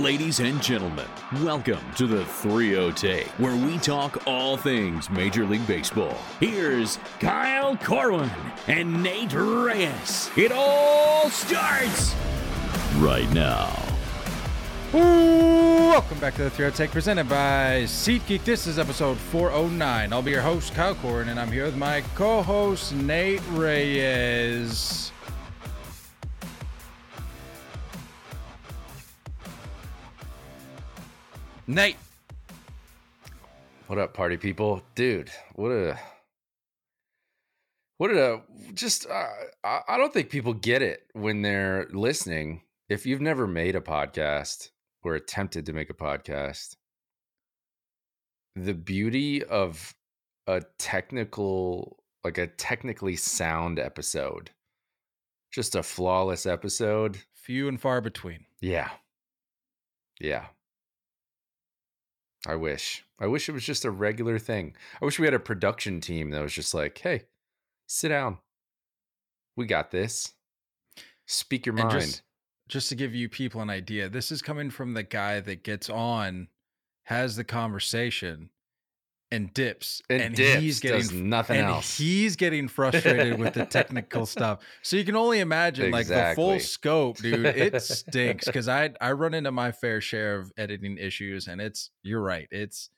Ladies and gentlemen, welcome to the 3 Take, where we talk all things Major League Baseball. Here's Kyle Corwin and Nate Reyes. It all starts right now. Welcome back to the Throw oh Take presented by SeatGeek. This is episode 409. I'll be your host, Kyle Corwin, and I'm here with my co host, Nate Reyes. Nate. What up, party people? Dude, what a what a just uh, I don't think people get it when they're listening. If you've never made a podcast or attempted to make a podcast, the beauty of a technical like a technically sound episode, just a flawless episode. Few and far between. Yeah. Yeah. I wish. I wish it was just a regular thing. I wish we had a production team that was just like, hey, sit down. We got this. Speak your And mind. just, just to give you people an idea, this is coming from the guy that gets on, has the conversation, and dips. and, he's dips, getting does nothing and else. he's getting frustrated with the technical stuff. So you can only imagine like the full scope, dude. It stinks because I I run into my fair share of editing issues, and it's you're right. It's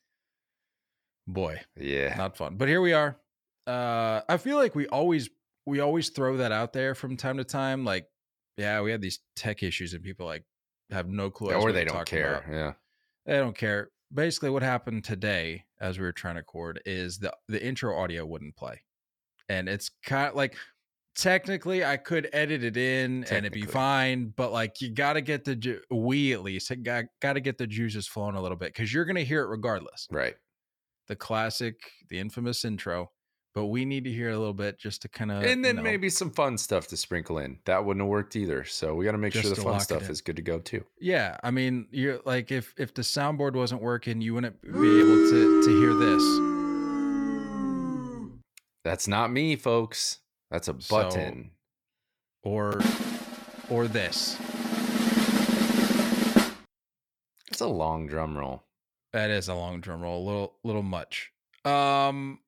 boy, yeah. not fun. But here we are. Uh, I feel like we always we always throw that out there from time to time. Like, yeah, we had these tech issues, and people like have no clue, as or they don't care. about. Yeah. They don't care. Basically, what happened today, as we were trying to record, is the the intro audio wouldn't play, and it's kind of like technically I could edit it in and it'd be fine, but like you got to get the ju- we at least got got to get the juices flowing a little bit because you're gonna hear it regardless. Right. The classic, the infamous intro, but we need to hear a little bit just to kind of and then maybe some fun stuff to sprinkle in. That wouldn't have worked either. So we got to make sure the fun stuff is good to go too. Yeah, I mean, you're like if if the soundboard wasn't working, you wouldn't be able to to hear this. That's not me, folks. That's a So- button. or or this. it's a long drum roll. That is a long drum roll, a little little much. Um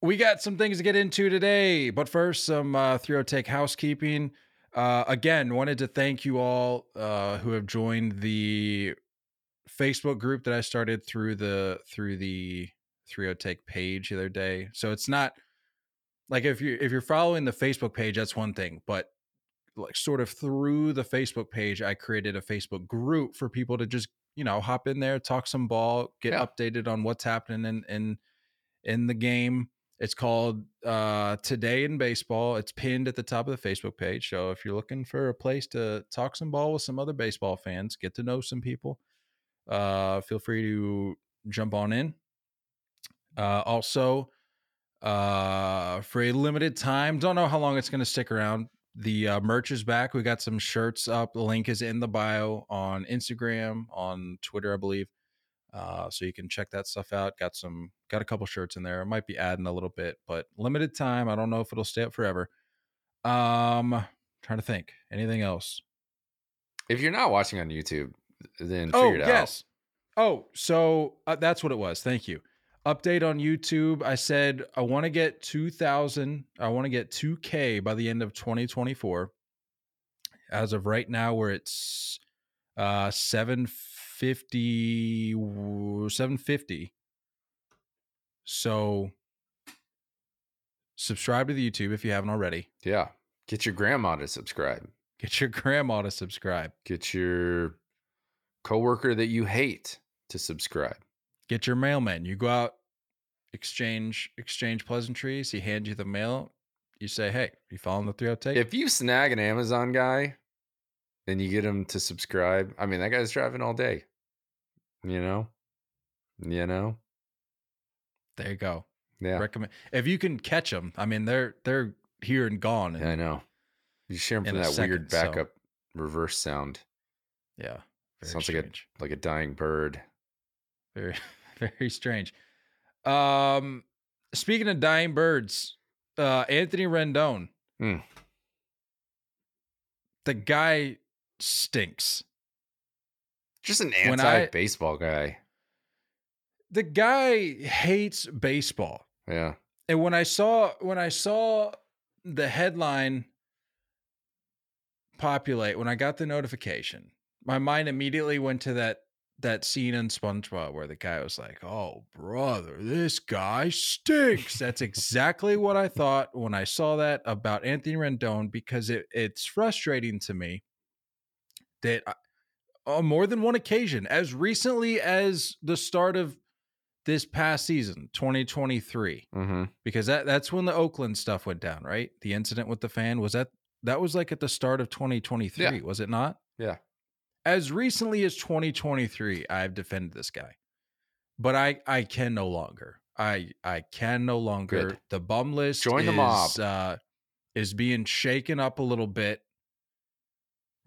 We got some things to get into today, but first some uh Take housekeeping. Uh again, wanted to thank you all uh who have joined the Facebook group that I started through the through the 30 Take page the other day. So it's not like if you if you're following the Facebook page, that's one thing, but like sort of through the Facebook page, I created a Facebook group for people to just you know hop in there, talk some ball, get Yeah. updated on what's happening in in in the game. It's called uh, Today in Baseball. It's pinned at the top of the Facebook page. So if you're looking for a place to talk some ball with some other baseball fans, get to know some people, uh, feel free to jump on in. Uh, also, uh, for a limited time, don't know how long it's going to stick around. The uh, merch is back. We got some shirts up. The link is in the bio on Instagram, on Twitter, I believe. Uh, so you can check that stuff out. Got some, got a couple shirts in there. I might be adding a little bit, but limited time. I don't know if it'll stay up forever. Um, trying to think. Anything else? If you're not watching on YouTube, then Oh figure it out. yes. Oh, so uh, that's what it was. Thank you. Update on YouTube. I said I want to get 2000. I want to get 2K by the end of 2024. As of right now, we're at uh 750 750. So subscribe to the YouTube if you haven't already. Yeah. Get your grandma to subscribe. Get your grandma to subscribe. Get your coworker that you hate to subscribe. get your mailman. You go out, exchange exchange pleasantries. He hands you the mail. You say, "Hey, you following the three take?" If you snag an Amazon guy and you get him to subscribe, I mean that guy's driving all day. You know? You know? there you go. Yeah. Recommend if you can catch them. I mean, they're they're here and gone. Yeah, I know. You share them from that second, weird so- backup reverse sound. yeah. Very Sounds strange. like a like a dying bird. very very strange. Um, speaking of dying birds, uh, Anthony Rendon. Hmm. the guy stinks. Just an anti-baseball guy. The guy hates baseball. Yeah. And when I saw when I saw the headline populate, when I got the notification, my mind immediately went to that that scene in SpongeBob where the guy was like, "Oh, brother, this guy stinks." That's exactly what I thought when I saw that about Anthony Rendon because it it's frustrating to me that I- on more than one occasion, as recently as the start of this past season, 2023, Mm-hmm. because that that's when the Oakland stuff went down, right? The incident with the fan was that that was like at the start of 2023, Yeah. was it not? Yeah. As recently as 2023, I've defended this guy. But I I can no longer. I I can no longer. Good. The bum list Join the mob. Uh, is being shaken up a little bit.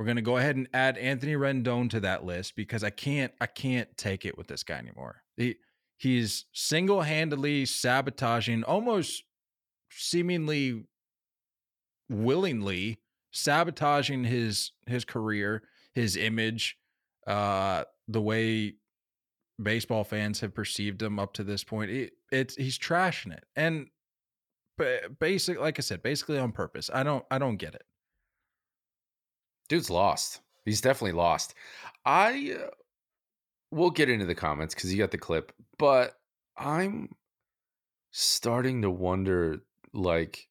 We're gonna go ahead and add Anthony Rendon to that list because I can't I can't take it with this guy anymore. He he's single handedly sabotaging, almost seemingly willingly sabotaging his his career, his image, uh, the way baseball fans have perceived him up to this point. It, it's he's trashing it, and basic, like I said, basically on purpose. I don't I don't get it. Dude's lost. He's definitely lost. I uh, we'll get into the comments because you got the clip, but I'm starting to wonder like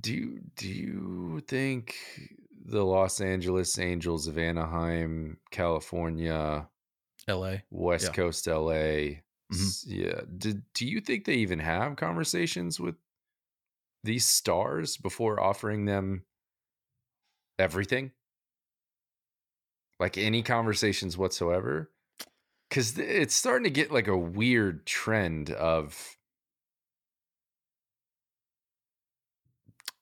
do you do you think the Los Angeles Angels of Anaheim, California, L.A. West Yeah. Coast LA. s- Yeah. Do, do you think they even have conversations with these stars before offering them everything? Like any conversations whatsoever? Because it's starting to get like a weird trend of.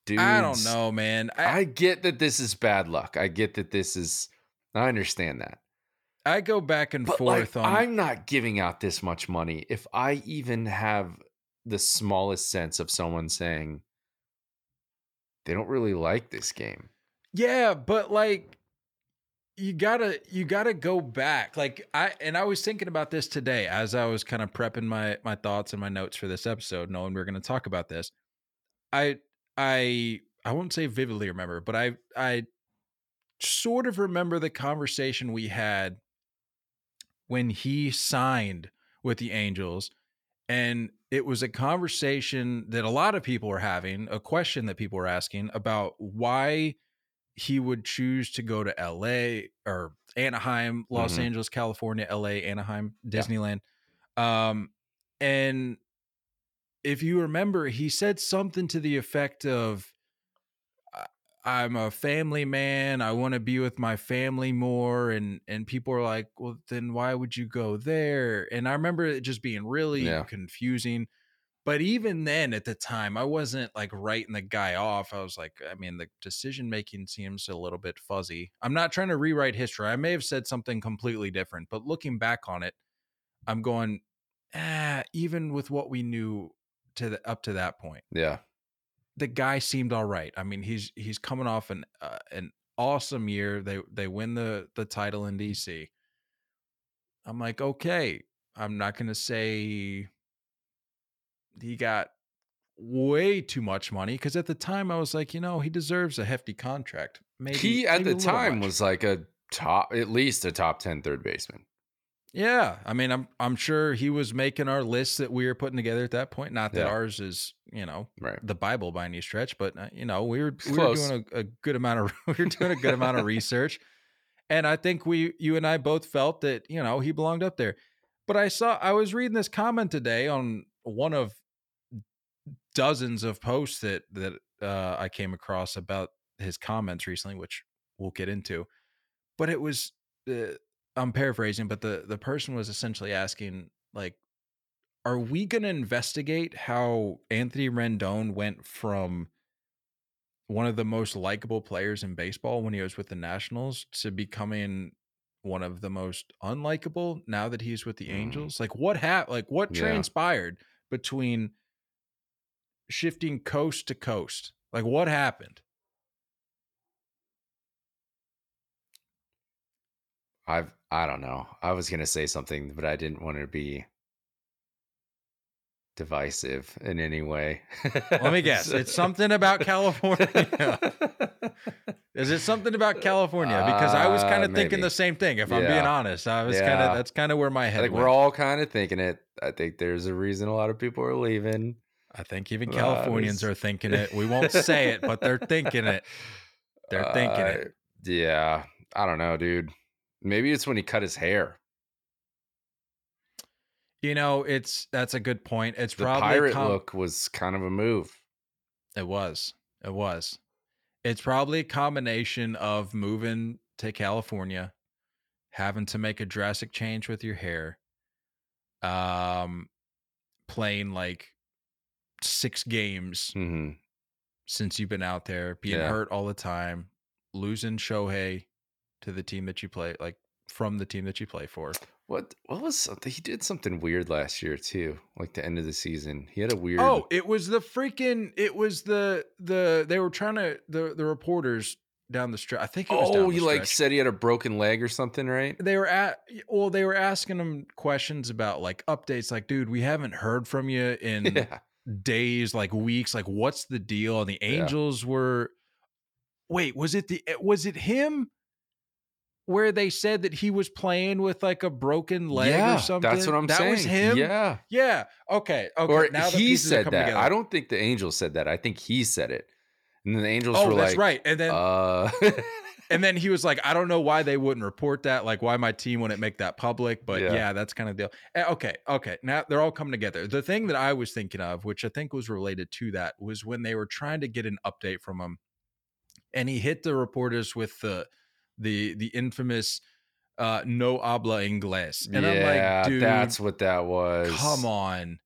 Dudes, I don't know, man. I, I get that this is bad luck. I get that this is. I understand that. I go back and But forth like, on. I'm not giving out this much money if I even have the smallest sense of someone saying they don't really like this game. Yeah, but like you gotta you gotta go back. Like I and I was thinking about this today as I was kind of prepping my my thoughts and my notes for this episode, knowing we are gonna talk about this. I I I won't say vividly remember, but I I sort of remember the conversation we had when he signed with the Angels. And it was a conversation that a lot of people were having, a question that people were asking about why he would choose to go to LA or Anaheim, Los Mhm. Angeles, California, LA, Anaheim, Yeah. Disneyland. Um, and if you remember, he said something to the effect of, "I- "I'm a family man. I want to be with my family more." And and people are like, "Well, then why would you go there?" And I remember it just being really Yeah. confusing. But even then, at the time, I wasn't like writing the guy off. I was like, I mean, the decision making seems a little bit fuzzy. I'm not trying to rewrite history. I may have said something completely different, but looking back on it, I'm going, ah, even with what we knew to the up to that point, Yeah. the guy seemed all right. I mean, he's he's coming off an uh, an awesome year. They they win the the title in DC. I'm like, okay, I'm not going to say he got way too much money because at the time I was like, you know, he deserves a hefty contract. Maybe he at maybe the time much. was like a top, at least a top 10 third baseman. Yeah, I mean, I'm I'm sure he was making our list that we were putting together at that point. Not that Yeah. ours is, you know, Right. the Bible by any stretch, but uh, you know, we were we were doing a, a good amount of we were doing a good amount of research, and I think we you and I both felt that you know he belonged up there. But I saw I was reading this comment today on one of dozens of posts that that uh, I came across about his comments recently, which we'll get into. But it was uh, I'm paraphrasing, but the the person was essentially asking like, are we going to investigate how Anthony Rendon went from one of the most likable players in baseball when he was with the Nationals to becoming one of the most unlikable now that he's with the Mm. Angels? Like what happened? Like what Yeah. transpired between shifting coast to coast? Like, what happened? I've I don't know. I was gonna say something, but I didn't want to be divisive in any way. Let me guess. It's something about California. Is it something about California? Because I was kind of uh, thinking the same thing. If yeah. I'm being honest, I was yeah. kind of that's kind of where my head. Like we're all kind of thinking it. I think there's a reason a lot of people are leaving. I think even Uh, Californians are thinking it. We won't say it, but they're thinking it. They're thinking it. Uh, Yeah, I don't know, dude. Maybe it's when he cut his hair. You know, it's that's a good point. It's The probably pirate com- look was kind of a move. It was. It was. It's probably a combination of moving to California, having to make a drastic change with your hair, um, playing like six games hmm since you've been out there, being Yeah. hurt all the time, losing Shohei to the team that you play, like from the team that you play for. What what was something? He did something weird last year too, like the end of the season. He had a weird. Oh, it was the freaking. It was the the. They were trying to the the reporters down the stretch. I think it was. oh, he like said he had a broken leg or something, right? they were at well they were asking him questions about like updates like dude we haven't heard from you in Yeah, days like weeks like what's the deal and the Yeah. angels were wait was it the was it him where they said that he was playing with like a broken leg yeah, or something that's what I'm that saying. That was him Yeah, yeah okay okay or now he said that. together. I don't think the angels said that. I think he said it, and then the angels oh were that's like, right and then uh, and then he was like, I don't know why they wouldn't report that, like why my team wouldn't make that public, but Yeah. yeah, that's kind of the deal. Eh, Okay, okay. Now they're all coming together. The thing that I was thinking of, which I think was related to that, was when they were trying to get an update from him, and he hit the reporters with the the the infamous uh no habla inglés. And I'm yeah, like, dude, that's what that was. come on.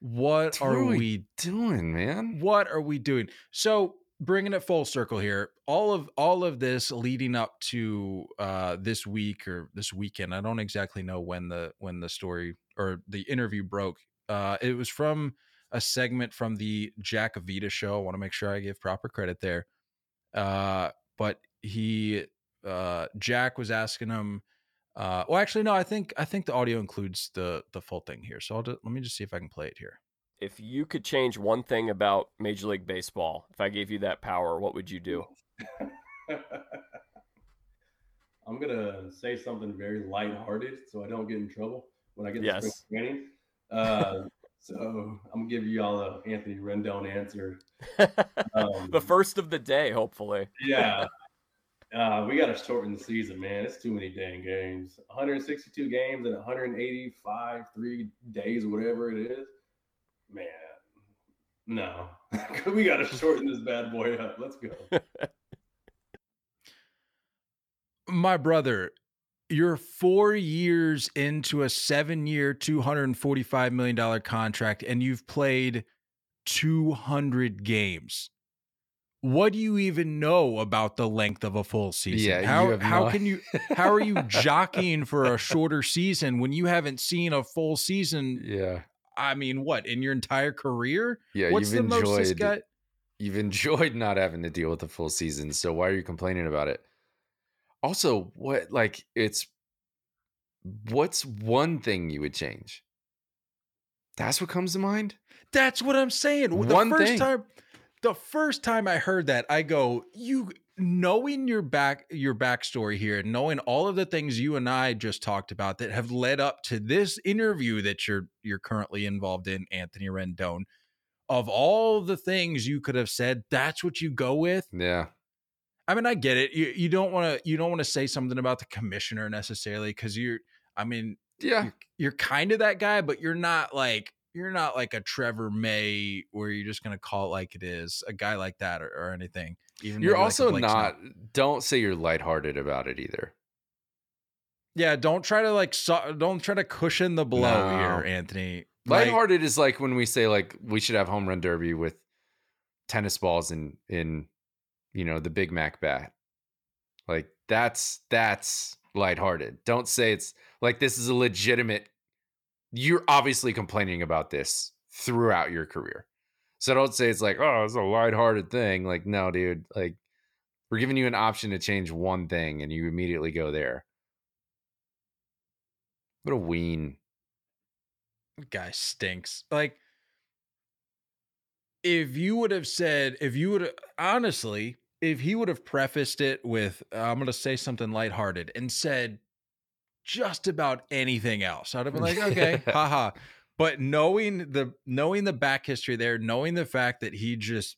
What What are are we doing, man? what are we doing so bringing it full circle here all of all of this leading up to uh this week or this weekend i don't exactly know when the when the story or the interview broke uh it was from a segment from the jack vita show i want to make sure i give proper credit there uh but he uh jack was asking him uh well actually no i think i think the audio includes the the full thing here so i'll just, let me just see if i can play it here If you could change one thing about Major League Baseball, if I gave you that power, what would you do? I'm gonna say something very lighthearted so I don't get in trouble when I get to spring training. Uh, so I'm gonna give you all a Anthony Rendon answer. Um, the first of the day, hopefully. yeah. Uh, we got to shorten the season, man. It's too many dang games. 162 games and 185 three days, whatever it is. Man, no, we got to shorten this bad boy up. Let's go. my brother, you're four years into a seven year, $245 million contract, and you've played 200 games. What do you even know about the length of a full season? Yeah, how have how no- can you how are you jockeying for a shorter season when you haven't seen a full season? Yeah, I mean, what in your entire career? yeah. What's you've the most this enjoyed. guy? You've enjoyed not having to deal with the full season. So why are you complaining about it? Also, what like it's what's one thing you would change? That's what comes to mind. That's what I'm saying. The One first thing. time the first time I heard that, I go, you knowing your back your backstory here, knowing all of the things you and I just talked about that have led up to this interview that you're you're currently involved in, Anthony Rendon. Of all the things you could have said, that's what you go with. Yeah, I mean, I get it. You you don't want to you don't want to say something about the commissioner necessarily because you're. I mean, yeah. you're, you're kind of that guy, but you're not like you're not like a Trevor May where you're just gonna call it like it is, a guy like that or, or anything. Even You're maybe like a also not. Snell. Don't say you're lighthearted about it either. Yeah, don't try to like so, don't try to cushion the blow No. here, Anthony. Like, Lighthearted is like when we say like we should have home run derby with tennis balls in in you know the Big Mac bat. Like that's that's lighthearted. Don't say it's like this is a legitimate. You're obviously complaining about this throughout your career, so don't say it's like oh it's a lighthearted thing. Like no, dude. Like we're giving you an option to change one thing, and you immediately go there. What a ween. Guy stinks. Like, if you would have said, if you would honestly, if he would have prefaced it with, uh, I'm going to say something lighthearted and said just about anything else, I'd have been like, okay, haha. But knowing the knowing the back history there, knowing the fact that he just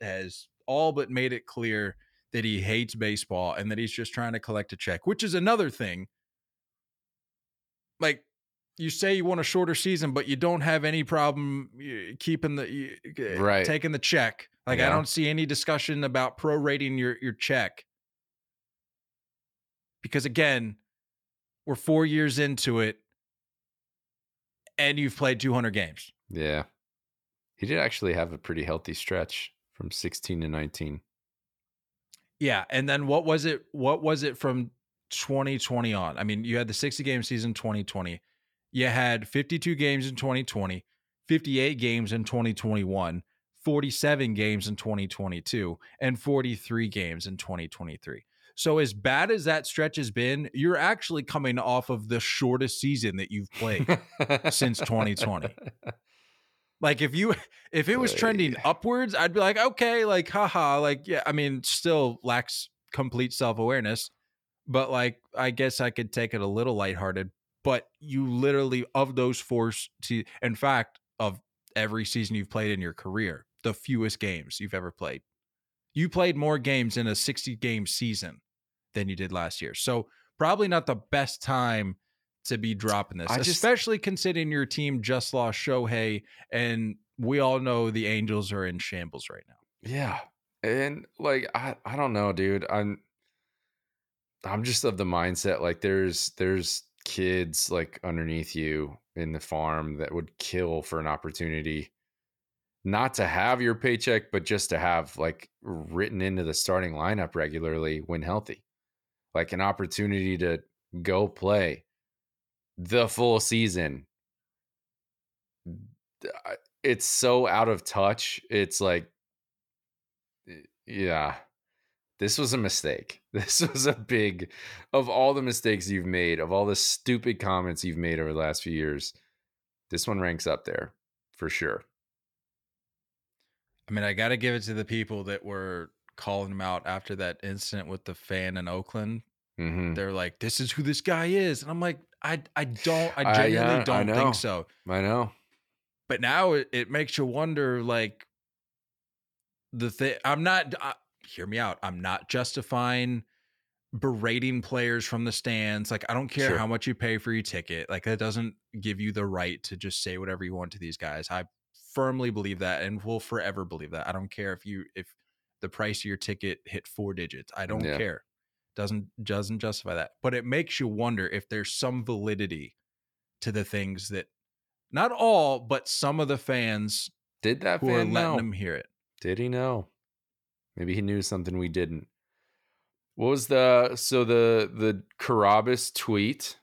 has all but made it clear that he hates baseball and that he's just trying to collect a check, which is another thing. Like you say you want a shorter season, but you don't have any problem eh, keeping the eh, eh, right taking the check. Like yeah. I don't see any discussion about prorating your your check because again, we're four years into it, and you've played 200 games. Yeah, he did actually have a pretty healthy stretch from 16 to 19. Yeah, and then what was it? What was it from 2020 on? I mean, you had the 60 game season 2020. You had 52 games in 2020, 58 games in 2021, 47 games in 2022, and 43 games in 2023. So as bad as that stretch has been, you're actually coming off of the shortest season that you've played since 2020. Like if you if it was trending upwards, I'd be like, okay, like haha, like yeah, I mean, still lacks complete self-awareness, but like I guess I could take it a little lighthearted. But you literally of those four to in fact, of every season you've played in your career, the fewest games you've ever played. You played more games in a 60 game season than you did last year. So probably not the best time to be dropping this, just, especially considering your team just lost Shohei, and we all know the Angels are in shambles right now. Yeah, and like I, I don't know, dude. I'm, I'm just of the mindset like there's there's kids like underneath you in the farm that would kill for an opportunity not to have your paycheck but just to have like written into the starting lineup regularly when healthy like an opportunity to go play the full season. It's so out of touch. It's like, yeah, this was a mistake. This was a big, of all the mistakes you've made, of all the stupid comments you've made over the last few years, this one ranks up there for sure. I mean, I got to give it to the people that were calling him out after that incident with the fan in Oakland. Mm-hmm. They're like, "This is who this guy is," and I'm like, I I don't I genuinely uh, yeah, don't think so. I know. But now it, it makes you wonder like the thing I'm not uh, hear me out. I'm not justifying berating players from the stands. Like I don't care sure. how much you pay for your ticket. Like that doesn't give you the right to just say whatever you want to these guys. I firmly believe that and will forever believe that. I don't care if you if the price of your ticket hit four digits. I don't yeah. care doesn't doesn't justify that but it makes you wonder if there's some validity to the things that not all but some of the fans did that who fan are letting know? him hear it did he know maybe he knew something we didn't what was the so the the Carrabis tweet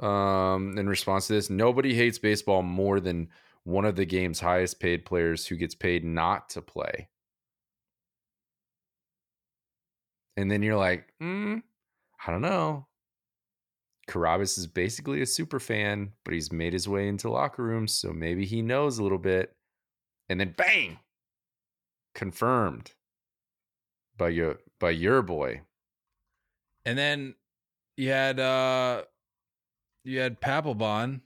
um in response to this nobody hates baseball more than one of the game's highest paid players who gets paid not to play And then you're like, mm, I don't know. Carrabis is basically a super fan, but he's made his way into locker rooms, so maybe he knows a little bit. And then bang, confirmed by your by your boy. And then you had uh you had Papelbon.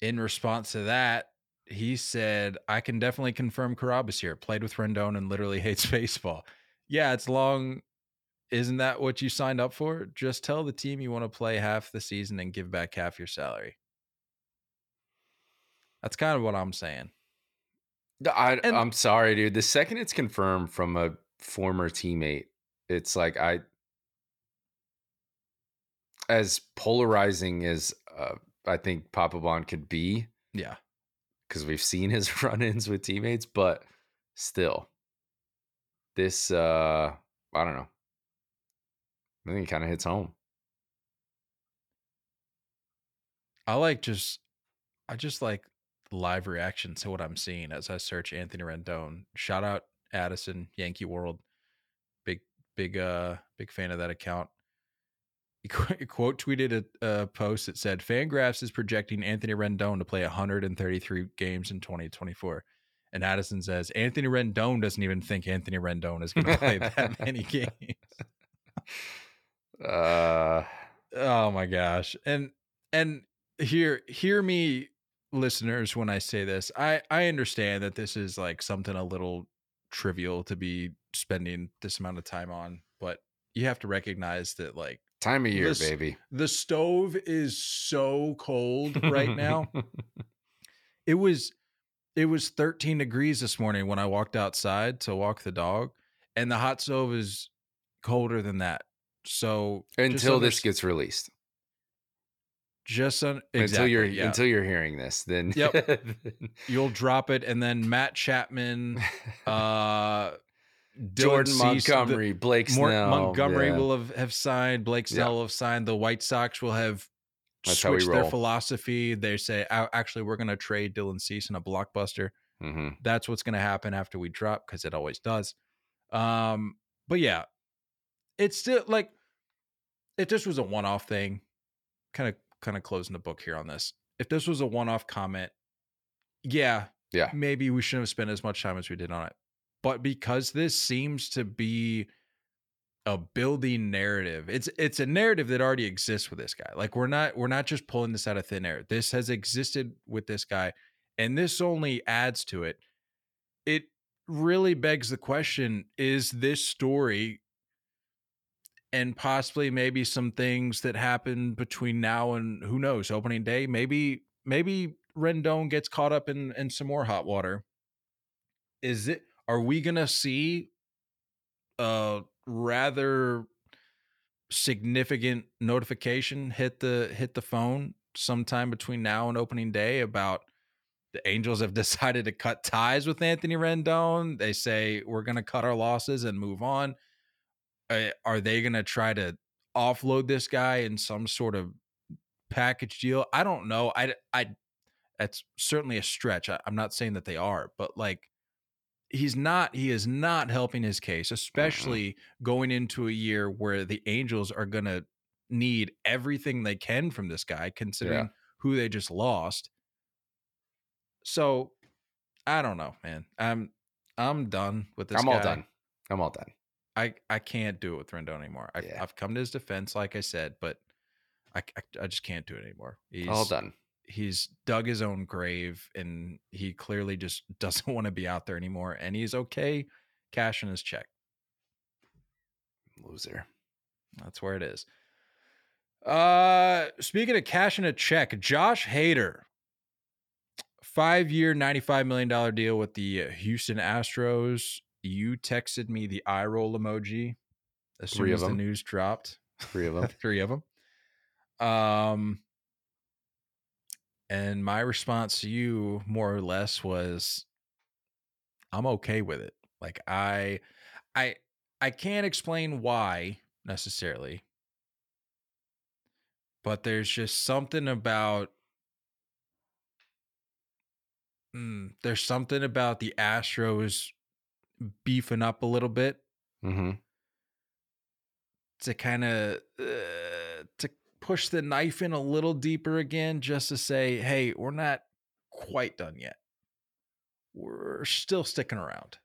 In response to that, he said, "I can definitely confirm Carrabis here. Played with Rendon and literally hates baseball." Yeah, it's long. Isn't that what you signed up for? Just tell the team you want to play half the season and give back half your salary. That's kind of what I'm saying. I, and, I'm sorry, dude. The second it's confirmed from a former teammate, it's like I, as polarizing as uh, I think Papelbon could be. Yeah, because we've seen his run-ins with teammates, but still, this uh I don't know. I think it kind of hits home. I like just I just like live reaction to what I'm seeing as I search Anthony Rendon. Shout out Addison, Yankee World. Big big uh big fan of that account. he quote tweeted a, a post that said Fangraphs is projecting Anthony Rendon to play 133 games in 2024. And Addison says Anthony Rendon doesn't even think Anthony Rendon is going to play that many games. Uh, Oh my gosh. And and hear hear me listeners when I say this. I I understand that this is like something a little trivial to be spending this amount of time on, but you have to recognize that like time of year, baby. the stove is so cold right now. it was it was 13 degrees this morning when I walked outside to walk the dog, and the hot stove is colder than that. So until this gets released. just un- until you're yeah. until you're hearing this, then Yep. you'll drop it, and then Matt Chapman, uh, Jordan Cease, the- Montgomery, Blake Snell, Montgomery yeah. will have, have signed. Blake Yeah. Snell will have signed. The White Sox will have That's how we switched their philosophy. They say, "Oh, actually, we're going to trade Dylan Cease in a blockbuster. Mhm. That's what's going to happen after we drop because it always does. Um, but yeah, it's still like if this was a one-off thing, kind of kind of closing the book here on this. If this was a one-off comment, yeah, Yeah. maybe we shouldn't have spent as much time as we did on it. But because this seems to be a building narrative, it's it's a narrative that already exists with this guy. Like we're not we're not just pulling this out of thin air. This has existed with this guy, and this only adds to it. It really begs the question: Is this story and possibly maybe some things that happen between now and who knows opening day maybe maybe rendon gets caught up in in some more hot water is it are we gonna see a rather significant notification hit the hit the phone sometime between now and opening day about the angels have decided to cut ties with anthony rendon they say we're gonna cut our losses and move on uh, are they going to try to offload this guy in some sort of package deal? I don't know. I, I, that's certainly a stretch. I, I'm not saying that they are, but like, he's not, he is not helping his case, mm-hmm. especially going into a year where the Angels are going to need everything they can from this guy, considering who they just lost. So I don't know, man. I'm, I'm done with this I'm all done. I'm all done. I I can't do it with Rendon anymore. I, Yeah. I've come to his defense, like I said, but I, I I just can't do it anymore. He's all done. He's dug his own grave, and he clearly just doesn't want to be out there anymore. And he's okay cashing his check. Loser. That's where it is. Uh, speaking of cashing a check, Josh Hader, five year, ninety five million dollar deal with the Houston Astros. You texted me the eye roll emoji as soon Three of as the news dropped. Three of them. three of them. Um, and my response to you, more or less, was, "I'm okay with it. Like I, I, I can't explain why necessarily, but there's just something about." Mm, there's something about the Astros beefing up a little bit hmm to kind of uh, push the knife in a little deeper again just to say hey we're not quite done yet. We're still sticking around.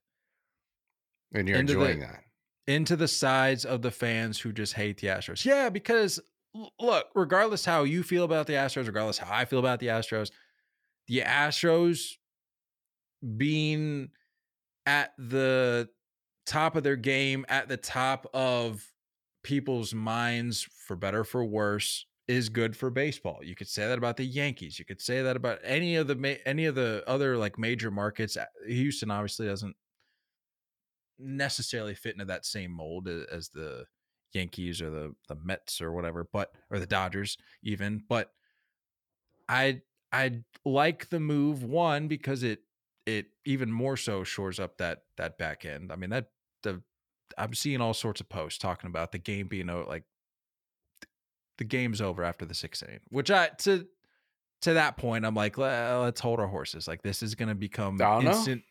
And you're Into the- enjoying that. into the sides of the fans who just hate the astros. Yeah because look regardless how you feel about the astros regardless how i feel about the astros the astros being at the top of their game at the top of people's minds for better or for worse is good for baseball. You could say that about the Yankees. You could say that about any of the any of the other like major markets. Uh, Houston obviously doesn't necessarily fit into that same mold as the Yankees or the the Mets or whatever, but or the Dodgers even. But I I like the move one because it it even more so shores up that that back end. I mean that the I'm seeing all sorts of posts talking about the game being like the game's over after the sixth inning, which I to to that point I'm like "Le- let's hold our horses. Like this is going to become I don't know. instant.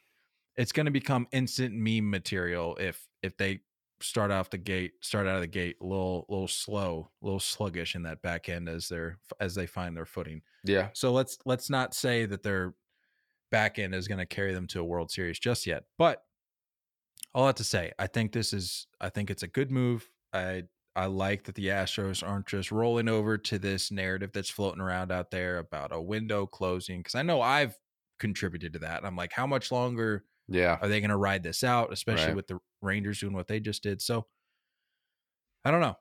It's going to become instant meme material if if they start off the gate, start out of the gate a little, little slow, a little sluggish in that back end as they're as they find their footing. Yeah. So let's let's not say that their back end is going to carry them to a World Series just yet. But all that to say, I think this is I think it's a good move. I I like that the Astros aren't just rolling over to this narrative that's floating around out there about a window closing because I know I've contributed to that. I'm like, how much longer Yeah. are they going to ride this out, especially Right. with the Rangers doing what they just did? So I don't know.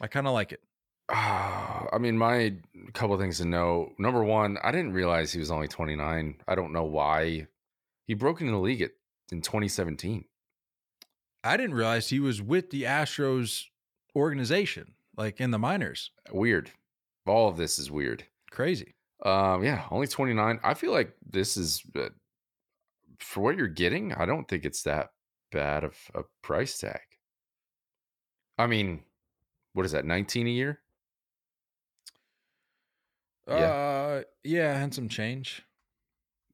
I kind of like it. Ah, I mean, my couple of things to know. Number one, I didn't realize he was only 29. I don't know why. He broke into the league at, in 2017. I didn't realize he was with the Astros organization, like in the minors. Weird. All of this is weird. Crazy. Um, yeah, only 29. I feel like this is uh, for what you're getting. I don't think it's that bad of a price tag. I mean, what is that? 19 a year? Yeah. Uh, yeah, and some change.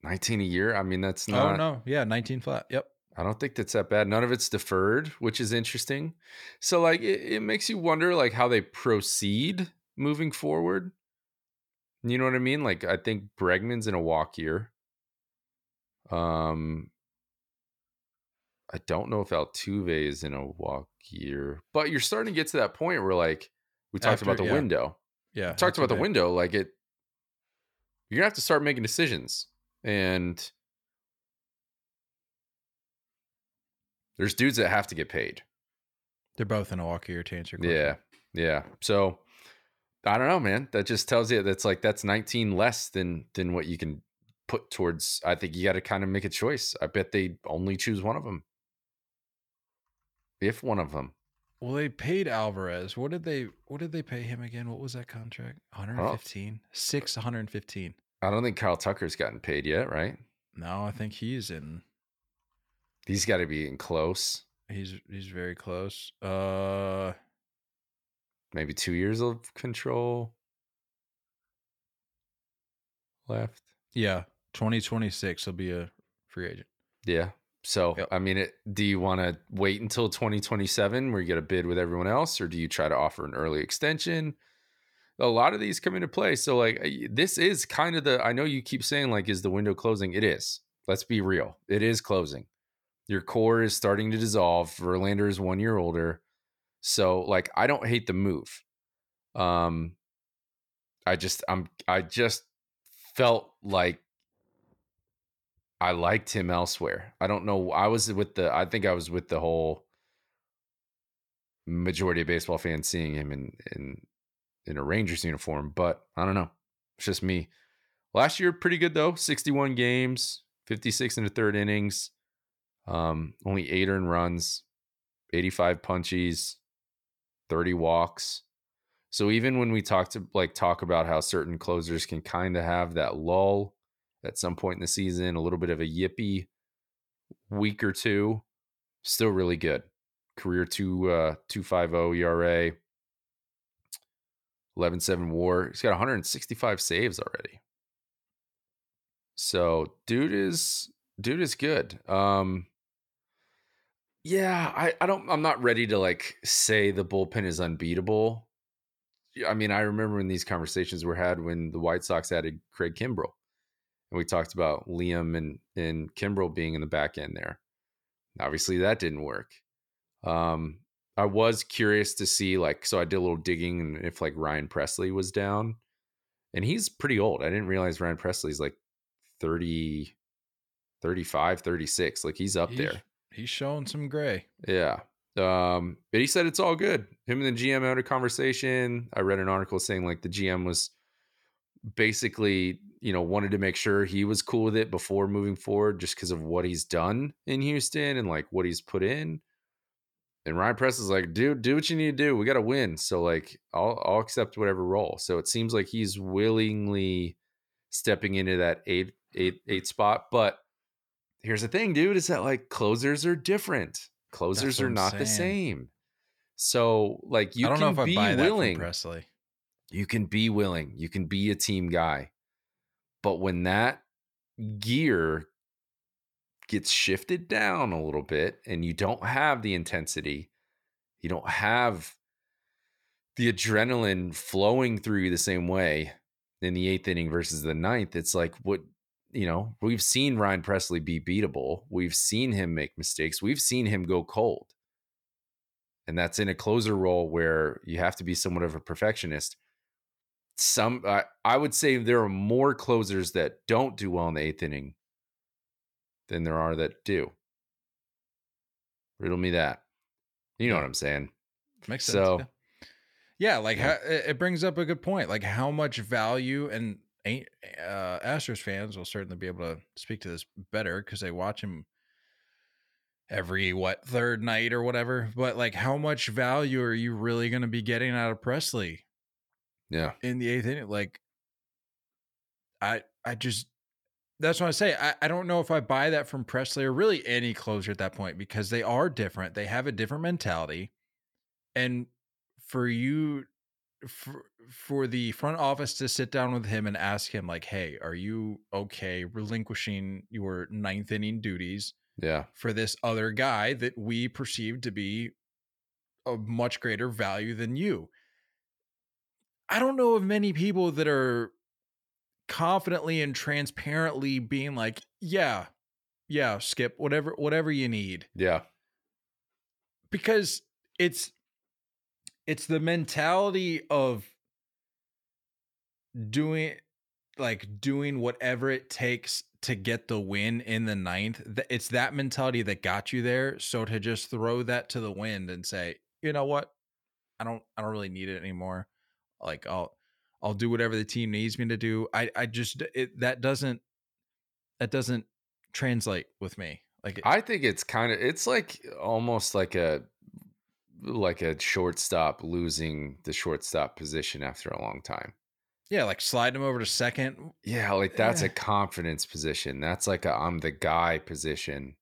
19 a year. I mean, that's not. oh no, yeah, 19 flat. Yep. I don't think that's that bad. None of it's deferred, which is interesting. So, like, it, it makes you wonder, like, how they proceed moving forward. You know what I mean? Like, I think Bregman's in a walk year. Um, I don't know if Altuve is in a walk year, but you're starting to get to that point where, like, we talked After- about the yeah. window. Yeah. talked that's about the window. Like, it, you're gonna have to start making decisions, and there's dudes that have to get paid. They're both in a walk here to answer your question. Yeah. Yeah. So I don't know, man. That just tells you that's like that's 19 less than than what you can put towards I think you got to kind of make a choice. I bet they only choose one of them. If one of them. Well, they paid Alvarez. What did they what did they pay him again? What was that contract? 115? 6 115. I don't think Kyle Tucker's gotten paid yet, right? No, I think he's in He's got to be in close. he's he's very close. Uh Maybe 2 years of control left. yeah, 2026 he'll be a free agent. Yeah. So, Yep. I mean, it, do you want to wait until 2027 where you get a bid with everyone else, or do you try to offer an early extension? A lot of these come into play. So, like, this is kind of the, I know you keep saying, like, is the window closing? It is. Let's be real. It is closing. Your core is starting to dissolve. Verlander is one year older. So, like, I don't hate the move. Um, I just, I'm, I just felt like I liked him elsewhere. I don't know. I was with the. I think I was with the whole majority of baseball fans seeing him in in in a Rangers uniform, but I don't know. It's just me. Last year, pretty good though. Sixty-one games, fifty-six in the third innings, um, only eight earned runs, eighty-five punchies, thirty walks. So even when we talk to like talk about how certain closers can kind of have that lull at some point in the season, a little bit of a yippy week or two, still really good. Career two uh 250 ERA, 11-7 war. He's got 165 saves already. So dude is dude is good. Um yeah, I, I don't I'm not ready to like say the bullpen is unbeatable. I mean, I remember when these conversations were had when the White Sox added Craig Kimbrel and we talked about Liam and and Kimbrel being in the back end there. Obviously, that didn't work. Um, I was curious to see like, so I did a little digging and if like Ryan Presley was down, and he's pretty old. I didn't realize Ryan Presley's like 30, 35, 36. Like he's up He's- there. He's showing some gray. Yeah. Um, but he said it's all good. Him and the GM had a conversation. I read an article saying like the GM was basically, you know, wanted to make sure he was cool with it before moving forward just because of what he's done in Houston and like what he's put in. And Ryan Press is like, dude, do what you need to do. We got to win. So like, I'll I'll accept whatever role. So it seems like he's willingly stepping into that eight eight eight spot. But here's the thing, dude, is that like closers are different. Closers are I'm not the same. So like you I don't can know if I be buy that from willing. Presley. You can be willing. You can be a team guy. But when that gear gets shifted down a little bit and you don't have the intensity, You don't have the adrenaline flowing through you the same way in the eighth inning versus the ninth. It's like what you know, we've seen Ryan Pressly be beatable. We've seen him make mistakes. We've seen him go cold. And that's in a closer role where you have to be somewhat of a perfectionist. Some, I I would say there are more closers that don't do well in the eighth inning than there are that do. Riddle me that. You know Yeah. what I'm saying? Makes sense. So- yeah. Yeah, like Yeah. How, it brings up a good point. Like how much value and uh Astros fans will certainly be able to speak to this better because they watch him every what third night or whatever. But like how much value are you really going to be getting out of Pressly Yeah. in the eighth inning? Like I I just that's what I say. I, I don't know if I buy that from Pressly or really any closer at that point because they are different. They have a different mentality. And for you for for the front office to sit down with him and ask him like, "Hey, are you okay relinquishing your ninth inning duties Yeah. for this other guy that we perceive to be a much greater value than you?" I don't know of many people that are confidently and transparently being like, "Yeah, yeah, Skip, whatever whatever you need." Yeah. because it's it's the mentality of doing like doing whatever it takes to get the win in the ninth it's that mentality that got you there so to just throw that to the wind and say you know what? I don't i don't really need it anymore. Like i'll i'll do whatever the team needs me to do. I i just it that doesn't that doesn't translate with me. Like I think it's kind of it's like almost like a like a shortstop losing the shortstop position after a long time. yeah like sliding him over to second Yeah, like that's Eh. a confidence position. That's like a I'm the guy position.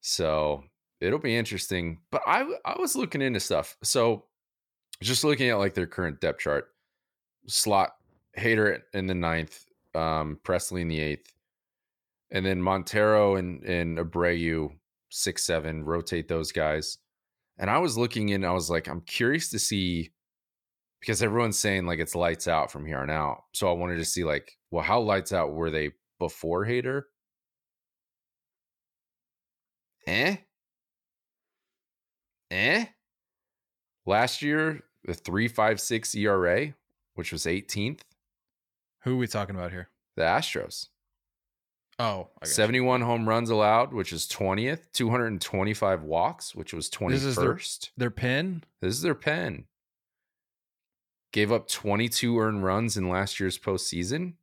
So it'll be interesting. But I I was looking into stuff. So just looking at like their current depth chart, slot Hader in the ninth, um, Pressly in the eighth, and then Montero and and Abreu six seven rotate those guys. And I was looking in, I was like, I'm curious to see because everyone's saying like it's lights out from here on out. So I wanted to see like, well, how lights out were they before Hader? Eh? Eh? Last year, the 356 ERA, which was 18th, who are we talking about here the Astros. Oh, I got you. 71 home runs allowed, which is 20th, 225 walks, which was 21st. This is their- Their pin. This is their pen. Gave up 22 earned runs in last year's postseason.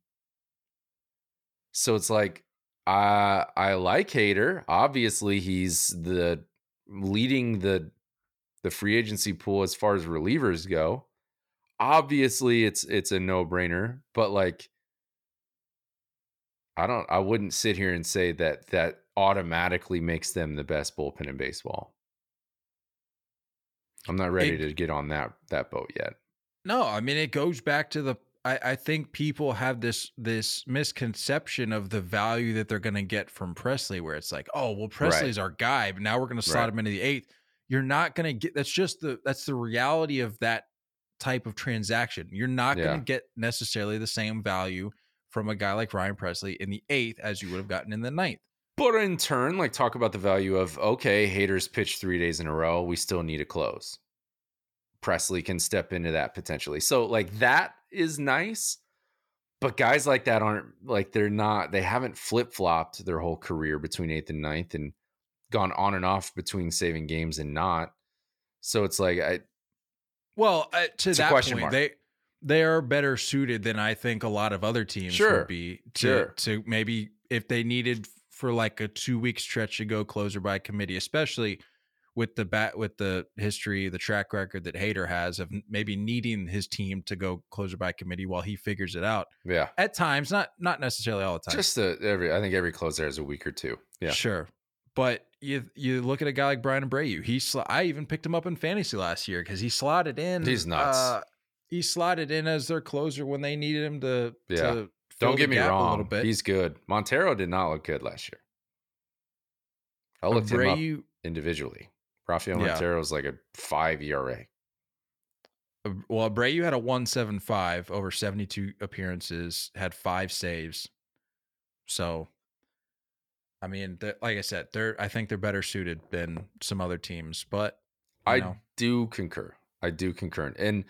So it's like I I like Hader. Obviously, he's the leading the the free agency pool as far as relievers go. Obviously, it's it's a no-brainer, but like I don't I wouldn't sit here and say that that automatically makes them the best bullpen in baseball. I'm not ready It- to get on that that boat yet. No, I mean it goes back to the. I, I think people have this this misconception of the value that they're going to get from Pressly, where it's like, oh, well, Pressly's our guy, but now we're going to slot Right. him into the eighth. You're not going to get. That's just the that's the reality of that type of transaction. You're not Yeah. going to get necessarily the same value from a guy like Ryan Pressly in the eighth as you would have gotten in the ninth. But in turn, like talk about the value of okay, Hader's pitch three days in a row. We still need a close. Presley can step into that potentially. So like that is nice. But guys like that aren't like they're not they haven't flip flopped their whole career between eighth and ninth and gone on and off between saving games and not. So it's like I Well, uh, to that question point, mark. they they are better suited than I think a lot of other teams Sure. would be to Sure. to maybe if they needed for like a two week stretch to go closer by committee, especially with the bat with the history, the track record that Hader has of maybe needing his team to go closer by committee while he figures it out. yeah. At times, not not necessarily all the time. Just a, every I think every closer has a week or two. Yeah. Sure. But you you look at a guy like Bryan Abreu. He sl- I even picked him up in fantasy last year because he slotted in. He's nuts. Uh, he slotted in as their closer when they needed him to. Yeah. to Don't get me a wrong. little bit. He's good. Montero did not look good last year. I looked him up individually. Rafael Yeah. Montero is like a five ERA. Well, Abreu had a 175 over 72 appearances, had five saves. So, I mean, like I said, they're I think they're better suited than some other teams, but I know, do concur. I do concur. And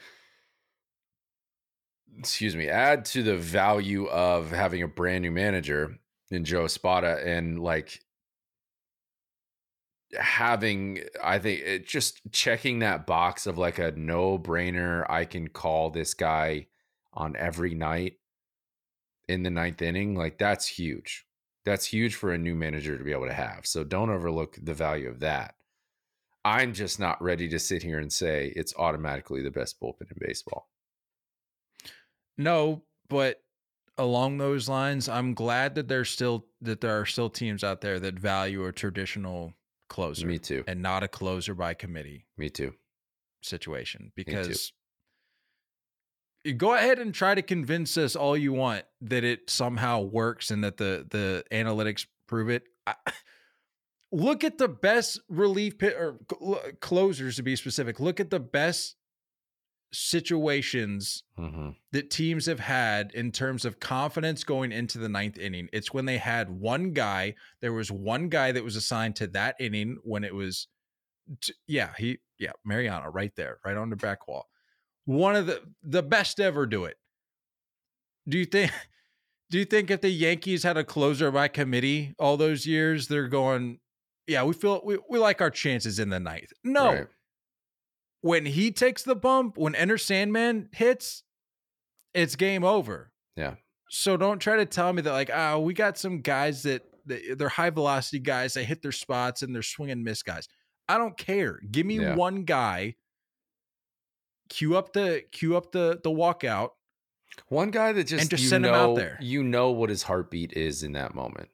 excuse me, add to the value of having a brand new manager in Joe Espada and like having I think it just checking that box of like a no brainer. I can call this guy on every night in the ninth inning. Like that's huge. That's huge for a new manager to be able to have. So don't overlook the value of that. I'm just not ready to sit here and say it's automatically the best bullpen in baseball. No, but along those lines, I'm glad that there's still that there are still teams out there that value a traditional closer Me too. and not a closer by committee Me too. situation because you go ahead and try to convince us all you want that it somehow works and that the the analytics prove it. I, look at the best relief pit or cl- closers to be specific. Look at the best situations hmm that teams have had in terms of confidence going into the ninth inning. It's when they had one guy. There was one guy that was assigned to that inning when it was, t- yeah, he, yeah, Mariano right there, right on the back wall. One of the the best ever do it. Do you think? Do you think if the Yankees had a closer by committee all those years, they're going, yeah, we feel we, we like our chances in the ninth? No, Right. When he takes the bump, when Enter Sandman hits, it's game over. Yeah. So don't try to tell me that like, oh, we got some guys that they're high velocity guys. They hit their spots and they're swing and miss guys. I don't care. Give me Yeah. one guy. Cue up the cue up the the walkout. One guy that just, and just you send him out there. You know what his heartbeat is in that moment.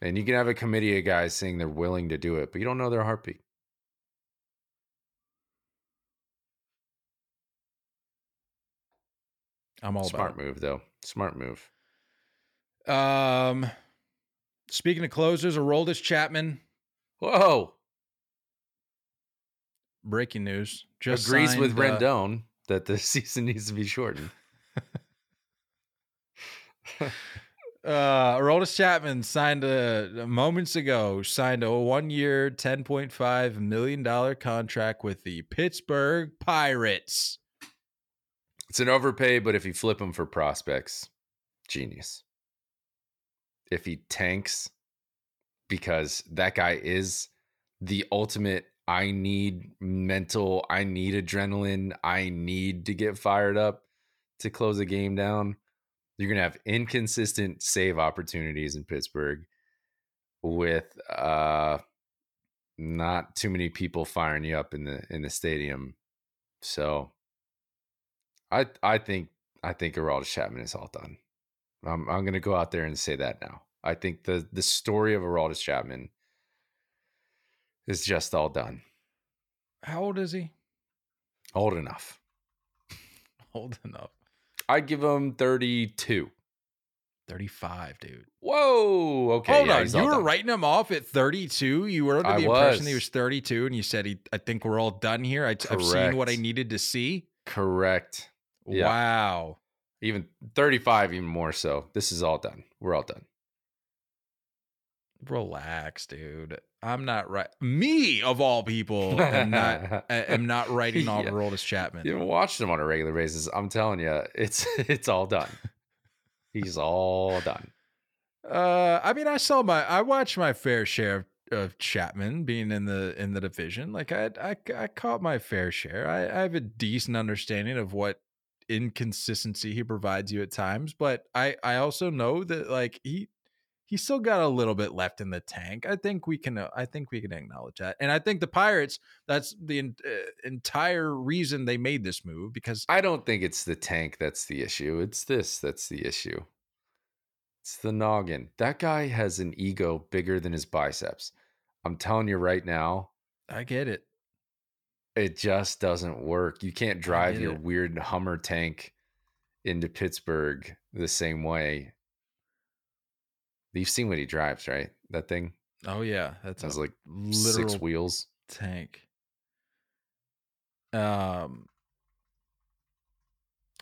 And you can have a committee of guys saying they're willing to do it, but you don't know their heartbeat. I'm all Smart move, though. Smart move. Um, speaking of closers, Aroldis Chapman. Whoa. Breaking news. Just Agrees with signed, uh, Rendon that the season needs to be shortened. Uh, Aroldis Chapman signed a moments ago signed a one year, ten point five million dollar contract with the Pittsburgh Pirates. It's an overpay, but if you flip him for prospects, genius. If he tanks, because that guy is the ultimate. I need mental. I need adrenaline. I need to get fired up to close a game down. You're gonna have inconsistent save opportunities in Pittsburgh with uh not too many people firing you up in the in the stadium. So I I think I think Aroldis Chapman is all done. I'm I'm gonna go out there and say that now. I think the the story of Aroldis Chapman is just all done. How old is he? Old enough. Old enough. I'd give him 32. Thirty five, dude. Whoa. Okay. Hold yeah, on, you were done. writing him off at thirty two. You were under I the impression he was. was thirty two, and you said he. I think we're all done here. I, I've seen what I needed to see. Correct. Yeah. Wow. Even 35, even more so. This is all done. We're all done. Relax, dude. I'm not right. Me of all people am not am not writing off Yeah. Aroldis Chapman. You haven't watched him on a regular basis. I'm telling you, it's it's all done. He's all done. Uh, I mean, I saw my, I watched my fair share of, of Chapman being in the in the division. Like I, I, I caught my fair share. I, I have a decent understanding of what inconsistency he provides you at times, but I, I also know that like he, he still got a little bit left in the tank. I think we can, uh, I think we can acknowledge that. And I think the Pirates, that's the en- uh, entire reason they made this move because I don't think it's the tank that's the issue. It's this that's the issue. It's the noggin. That guy has an ego bigger than his biceps. I'm telling you right now, I get it. It just doesn't work. You can't drive your it. weird Hummer tank into Pittsburgh the same way. You've seen what he drives, right? That thing. Oh yeah, that's Has like six wheels. tank. Um,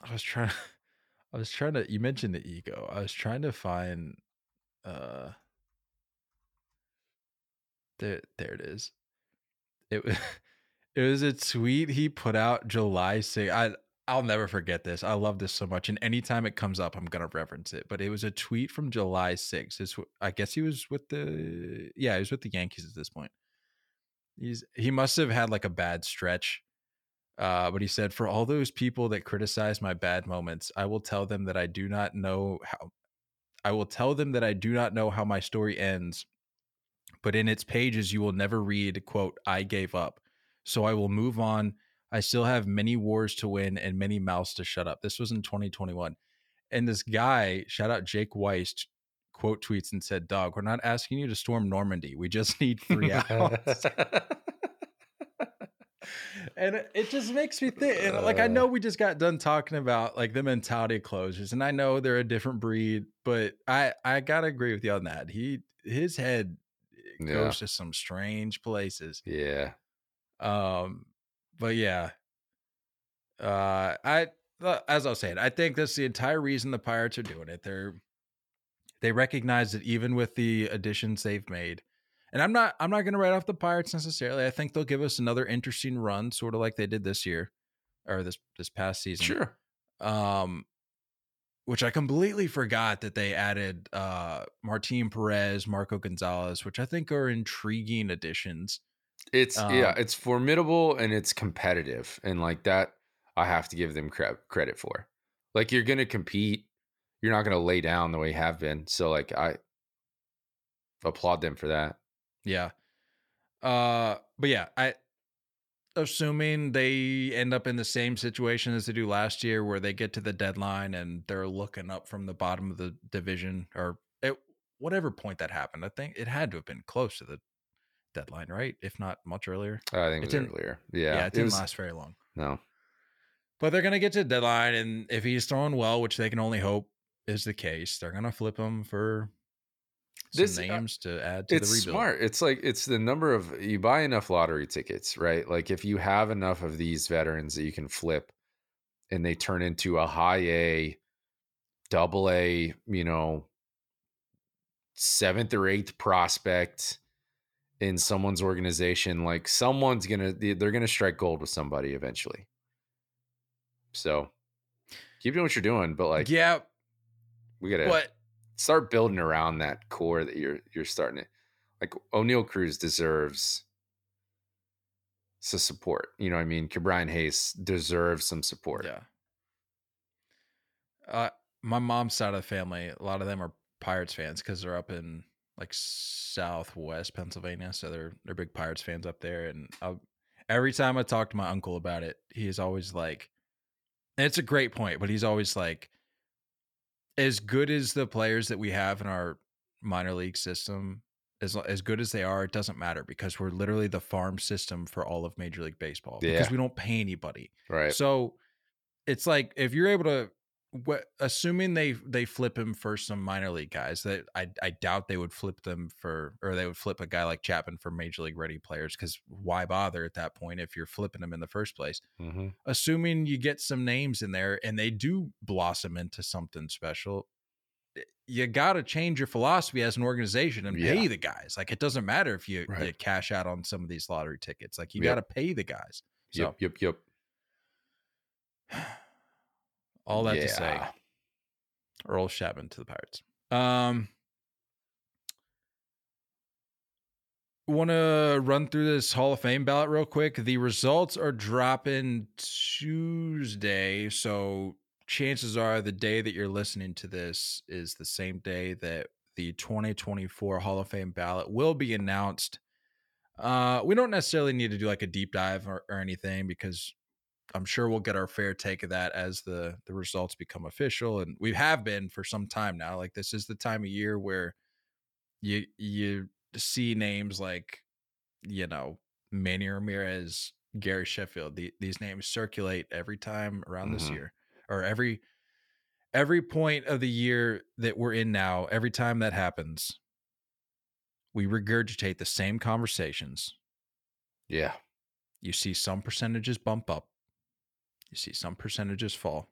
I was trying. I was trying to. You mentioned the ego. I was trying to find. Uh, there, there it is. It was. It was a tweet he put out July 6th. I I'll never forget this. I love this so much, and anytime it comes up, I'm gonna reference it. But it was a tweet from July 6th. It's, I guess he was with the yeah, he was with the Yankees at this point. He's he must have had like a bad stretch. Uh, but he said, for all those people that criticize my bad moments, I will tell them that I do not know how. I will tell them that I do not know how my story ends, but in its pages you will never read quote I gave up. So I will move on. I still have many wars to win and many mouths to shut up. This was in 2021. And this guy, shout out Jake Weiss, quote tweets and said, Dog, we're not asking you to storm Normandy. We just need three hours. and it- just makes me think and, like i Uh. know we just got done talking about like the mentality of closers and i know they're a different breed but i i gotta agree with you on that he his head Yeah. goes to some strange places yeah. Um but yeah. Uh i as i was saying i think that's the entire reason the pirates are doing it. They're they recognize that even with the additions they've made. And i'm not i'm not going to write off the pirates necessarily. I think they'll give us another interesting run sort of like they did this year or this this past season. Sure. um which I completely forgot that they added uh Martin Perez, Marco Gonzalez, which I think are intriguing additions. It's yeah, Um, it's formidable and it's competitive, and like that, I have to give them cre- credit for. Like you're gonna compete, you're not gonna lay down the way you have been. So like I applaud them for that. Yeah. Uh but yeah, I assuming they end up in the same situation as they do last year where they get to the deadline and they're looking up from the bottom of the division or at whatever point that happened. I think it had to have been close to the deadline, right? If not much earlier. I think it didn't- earlier. Yeah, Yeah, it it didn't was last very long. no. But they're going to get to the deadline, and if he's throwing well, which they can only hope is the case, they're going to flip him for some This- uh, names to add to it's the rebuild. smart. It's like it's the number of you buy enough lottery tickets, right? Like if you have enough of these veterans that you can flip and they turn into a high A, double A, you know, seventh or eighth prospect in someone's organization, like someone's gonna they- they're gonna strike gold with somebody eventually. So keep doing what you're doing, but like yeah, we gotta but start building around that core that you're you're starting to like Oneil Cruz deserves some support. You know what I mean? Brian Hayes deserves some support. yeah. Uh, my mom's side of the family, a lot of them are Pirates fans because they're up in like Southwest Pennsylvania, so they're they're big Pirates fans up there. And I'll, every time I talk to my uncle about it, he is always like, it's a great point, but he's always like, as good as the players that we have in our minor league system, as as good as they are, it doesn't matter because we're literally the farm system for all of Major League Baseball because we don't pay anybody. Right. So it's like if you're able to, wh- assuming they they flip him for some minor league guys, that I I doubt they would flip them for, or they would flip a guy like Chapman for major league ready players because why bother at that point if you're flipping them in the first place? hmm Assuming you get some names in there and they do blossom into something special. eh, You got to change your philosophy as an organization and pay Yeah. the guys. Like it doesn't matter if you, you cash out on some of these lottery tickets. Like you Yep. got to pay the guys. So Yep. Yep. Yep. all that to say, Earl Chapman to the Pirates. Um, want to run through this Hall of Fame ballot real quick. The results are dropping Tuesday, so chances are the day that you're listening to this is the same day that the 2024 Hall of Fame ballot will be announced. Uh, we don't necessarily need to do like a deep dive or, or anything because I'm sure we'll get our fair take of that as the the results become official, and we have been for some time now. Like this is the time of year where you you see names like you know Manny Ramirez, Gary Sheffield. The, these names circulate every time around this Mhm. year, or every every point of the year that we're in now. Every time that happens, we regurgitate the same conversations. Yeah. You see some percentages bump up, you see some percentages fall,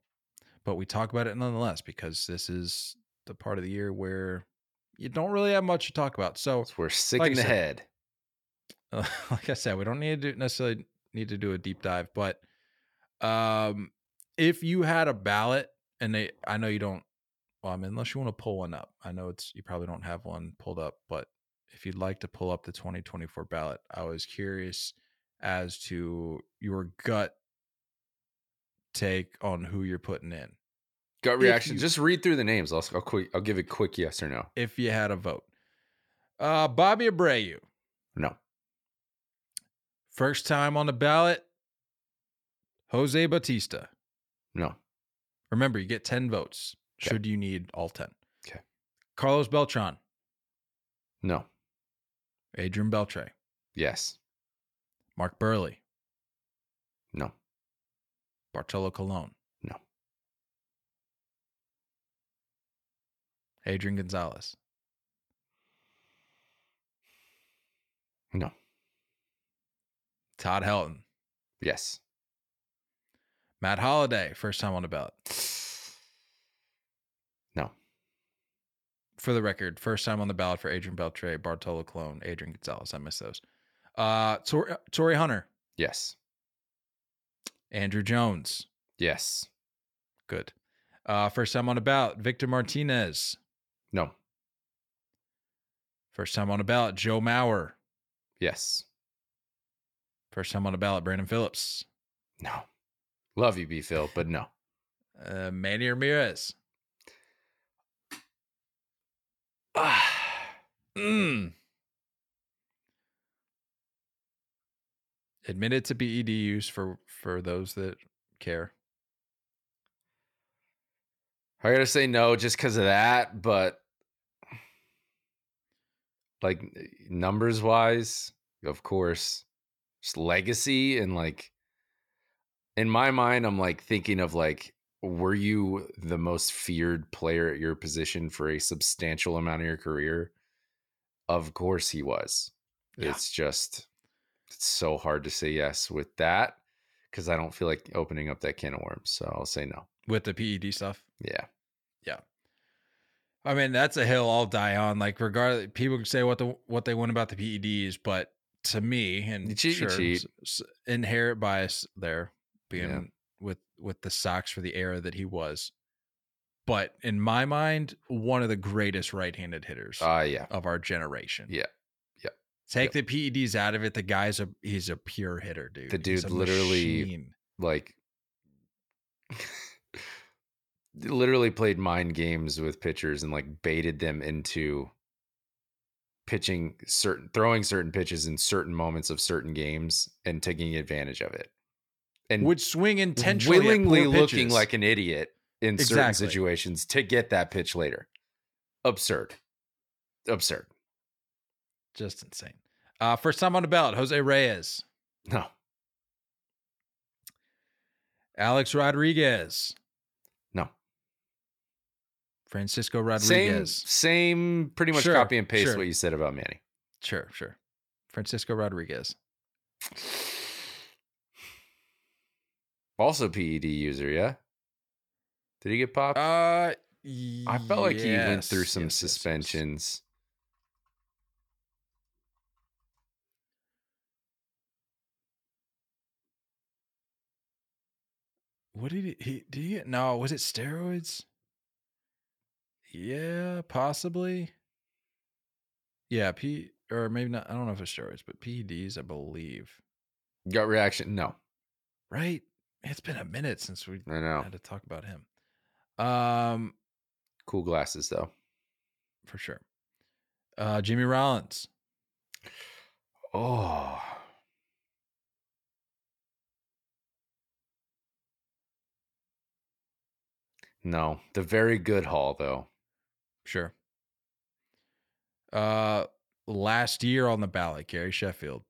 but we talk about it nonetheless because this is the part of the year where you don't really have much to talk about. So, we're sick Like in the said, head. uh, like I said, we don't need to do, necessarily need to do a deep dive, but um, if you had a ballot, and they, I know you don't. Well, I mean, unless you want to pull one up, I know it's you probably don't have one pulled up, but if you'd like to pull up the 2024 ballot, I was curious as to your gut take on who you're putting in Gut reaction. you- Just read through the names. I'll, I'll quick. I'll give a quick yes or no. if you had a vote. Uh, Bobby Abreu, No. first time on the ballot. Jose Bautista. No. Remember, you get 10 votes Okay. should you need all 10. Okay. Carlos Beltran, No. Adrian Beltre, Yes. Mark Buehrle, No. Bartolo Colon, No. Adrian Gonzalez, No. Todd Helton, Yes. Matt Holliday, first time on the ballot. No. For the record, first time on the ballot for Adrian Beltre, Bartolo Colon, Adrian Gonzalez. I missed those. Uh, Tor- Torii Hunter, Yes. Andruw Jones, Yes. good. Uh, first time on the ballot, Victor Martinez. No. First time on the ballot, Joe Mauer. Yes. First time on a ballot, Brandon Phillips. No. Love you, B Phil, but no. Uh, Manny Ramirez. Ah. Mm. Admitted to PED use for for those that care. I gotta say no just because of that, but like eh, numbers wise, of course, just legacy and like in my mind, I'm like thinking of like, were you the most feared player at your position for a substantial amount of your career? Of course he was. Yeah. It's just it's so hard to say yes with that because I don't feel like opening up that can of worms. So I'll say no. with the PED stuff. Yeah. Yeah. I mean, that's a hill I'll die on. Like, regardless, people can say what the what they want about the PEDs, but to me, and You cheat, you sure, cheat. inherent bias there, being Yeah. with with the Sox for the era that he was. But in my mind, one of the greatest right-handed hitters Ah, yeah. of our generation. Yeah. Take the PEDs out of it. The guy's a he's a pure hitter, dude. The dude literally- machine. Like, literally played mind games with pitchers and like baited them into pitching certain, throwing certain pitches in certain moments of certain games and taking advantage of it. And would swing intentionally, willingly looking pitches. like an idiot in certain situations to get that pitch later. Absurd. Absurd. Just insane. Uh, first time on the ballot, Jose Reyes, No. Alex Rodriguez, No. Francisco Rodriguez. same, pretty much Sure, copy and paste sure. what you said about Manny. Sure, sure. Francisco Rodriguez. Also PED user, yeah. Did he get popped? Uh, I felt like he went through some yes, yes, yes. suspensions. What did he, he did he get? No, was it steroids? Yeah, possibly. Yeah, P or maybe not. I don't know if it's steroids, but PEDs, I believe. Gut reaction? No, Right? It's been a minute since we I know. had to talk about him. Um, Cool glasses though. for sure. Uh, Jimmy Rollins. Oh, no, the very good Hall though. Sure. Uh, last year on the ballot, Gary Sheffield.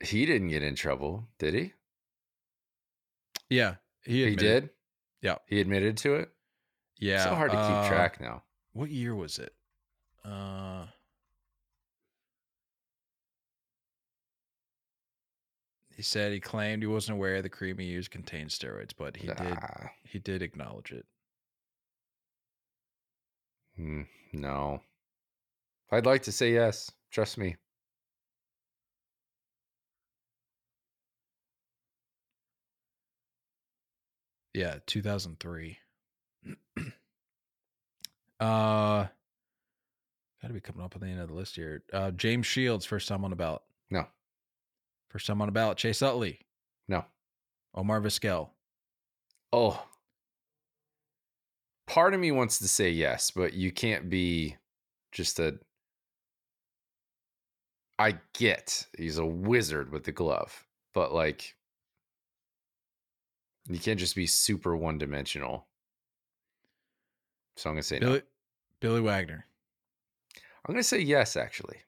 He didn't get in trouble, did he? Yeah, he, He, did. Yeah. he admitted to it. Yeah, so hard to uh, keep track now. What year was it? Uh, he said he claimed he wasn't aware the cream he used contained steroids, but he did. He did acknowledge it. Hmm, no. I'd like to say yes. Trust me. Yeah, 2003. uh, got to be coming up at the end of the list here. Uh, James Shields, first time on. No. First time on ballot. Chase Utley, No. Omar Vizquel. Oh. Part of me wants to say yes, but you can't be just a. I get he's a wizard with the glove, but like. You can't just be super one dimensional. So I'm going to say no. Billy, Billy Wagner. I'm going to say yes, actually.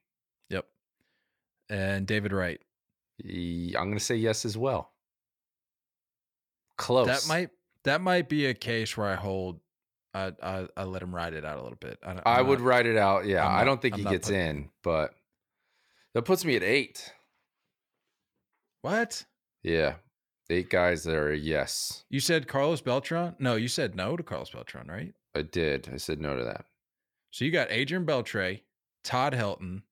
Yep. And David Wright. I'm going to say yes as well. Close. That might that might be a case where I hold. I I, I let him ride it out a little bit. I, I would not- write it out. Yeah, I'm I don't think I'm he gets putting- in, but that puts me at eight. What Yeah, eight guys that are a yes. you said? Carlos Beltran? No, you said no to Carlos Beltran, right? I did. I said no to that. So you got Adrian Beltre, Todd Helton,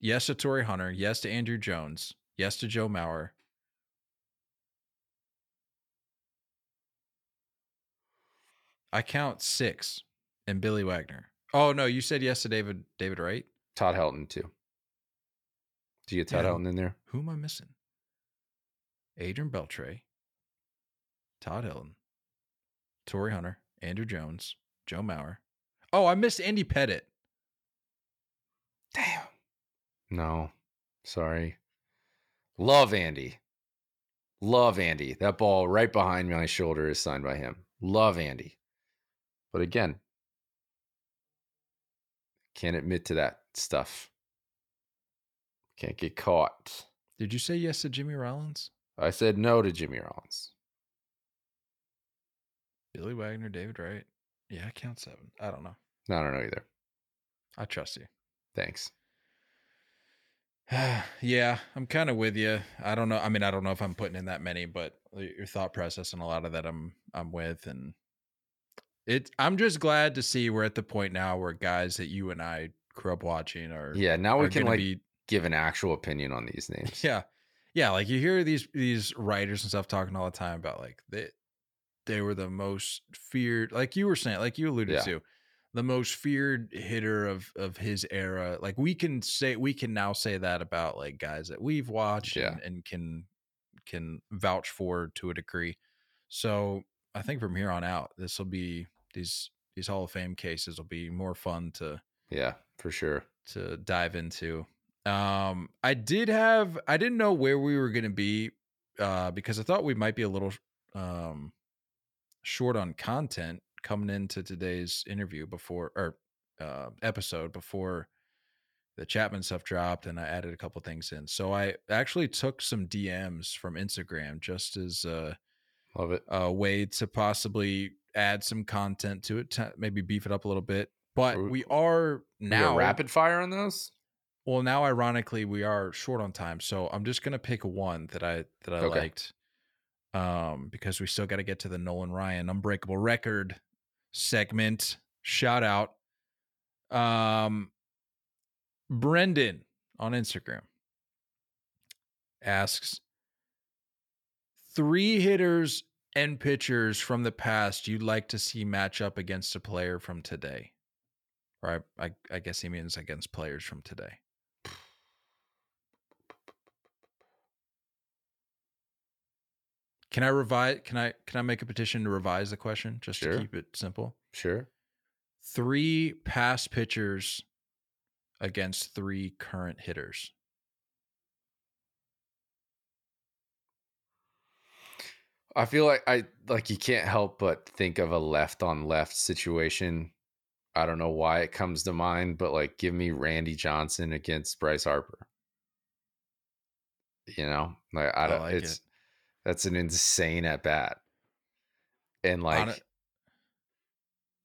yes to Torii Hunter, yes to Andruw Jones, yes to Joe Mauer. I count six and Billy Wagner. Oh no, you said yes to David David Wright. Todd Helton too. Do you get Todd Yeah. Helton in there? Who am I missing? Adrian Beltre, Todd Helton, Torii Hunter, Andruw Jones, Joe Mauer. Oh, I missed Andy Pettitte. Damn. No, sorry. Love Andy. Love Andy. That ball right behind my shoulder is signed by him. Love Andy. But again, can't admit to that stuff. Can't get caught. Did you say yes to Jimmy Rollins? I said no to Jimmy Rollins. Billy Wagner, David Wright. Yeah, I count seven. I don't know. No, I don't know either. I trust you. Thanks. yeah, I'm kind of with you. I don't know. I mean, I don't know if I'm putting in that many, but uh, your thought process and a lot of that I'm I'm with and it I'm just glad to see we're at the point now where guys that you and I grew up watching are Yeah, now we can like be give an actual opinion on these names. yeah. Yeah, like you hear these these writers and stuff talking all the time about like they they were the most feared like you were saying, like you alluded Yeah. to, the most feared hitter of of his era. Like we can say we can now say that about like guys that we've watched Yeah. and, and can can vouch for to a degree. So I think from here on out, this will be these these Hall of Fame cases will be more fun to Yeah, for sure. to dive into. Um, I did have I didn't know where we were gonna be uh because I thought we might be a little um short on content coming into today's interview before or uh episode before the Chapman stuff dropped and I added a couple things in. So I actually took some DMs from Instagram just as uh Love it. a way to possibly add some content to it, to maybe beef it up a little bit. But we- we are now got rapid fire on those? well, now ironically we are short on time, so I'm just gonna pick one that I that I Okay. liked, um, because we still got to get to the Nolan Ryan Unbreakable Record segment. Shout out, um, Brendan on Instagram asks three hitters and pitchers from the past you'd like to see match up against a player from today. I, I, I guess he means against players from today. Can I revise? Can I can I make a petition to revise the question just Sure. to keep it simple? Sure. Three past pitchers against three current hitters. I feel like I like you can't help but think of a left on left situation. I don't know why it comes to mind, but like give me Randy Johnson against Bryce Harper. You know, like I I don't like it's it. That's an insane at bat. And like it-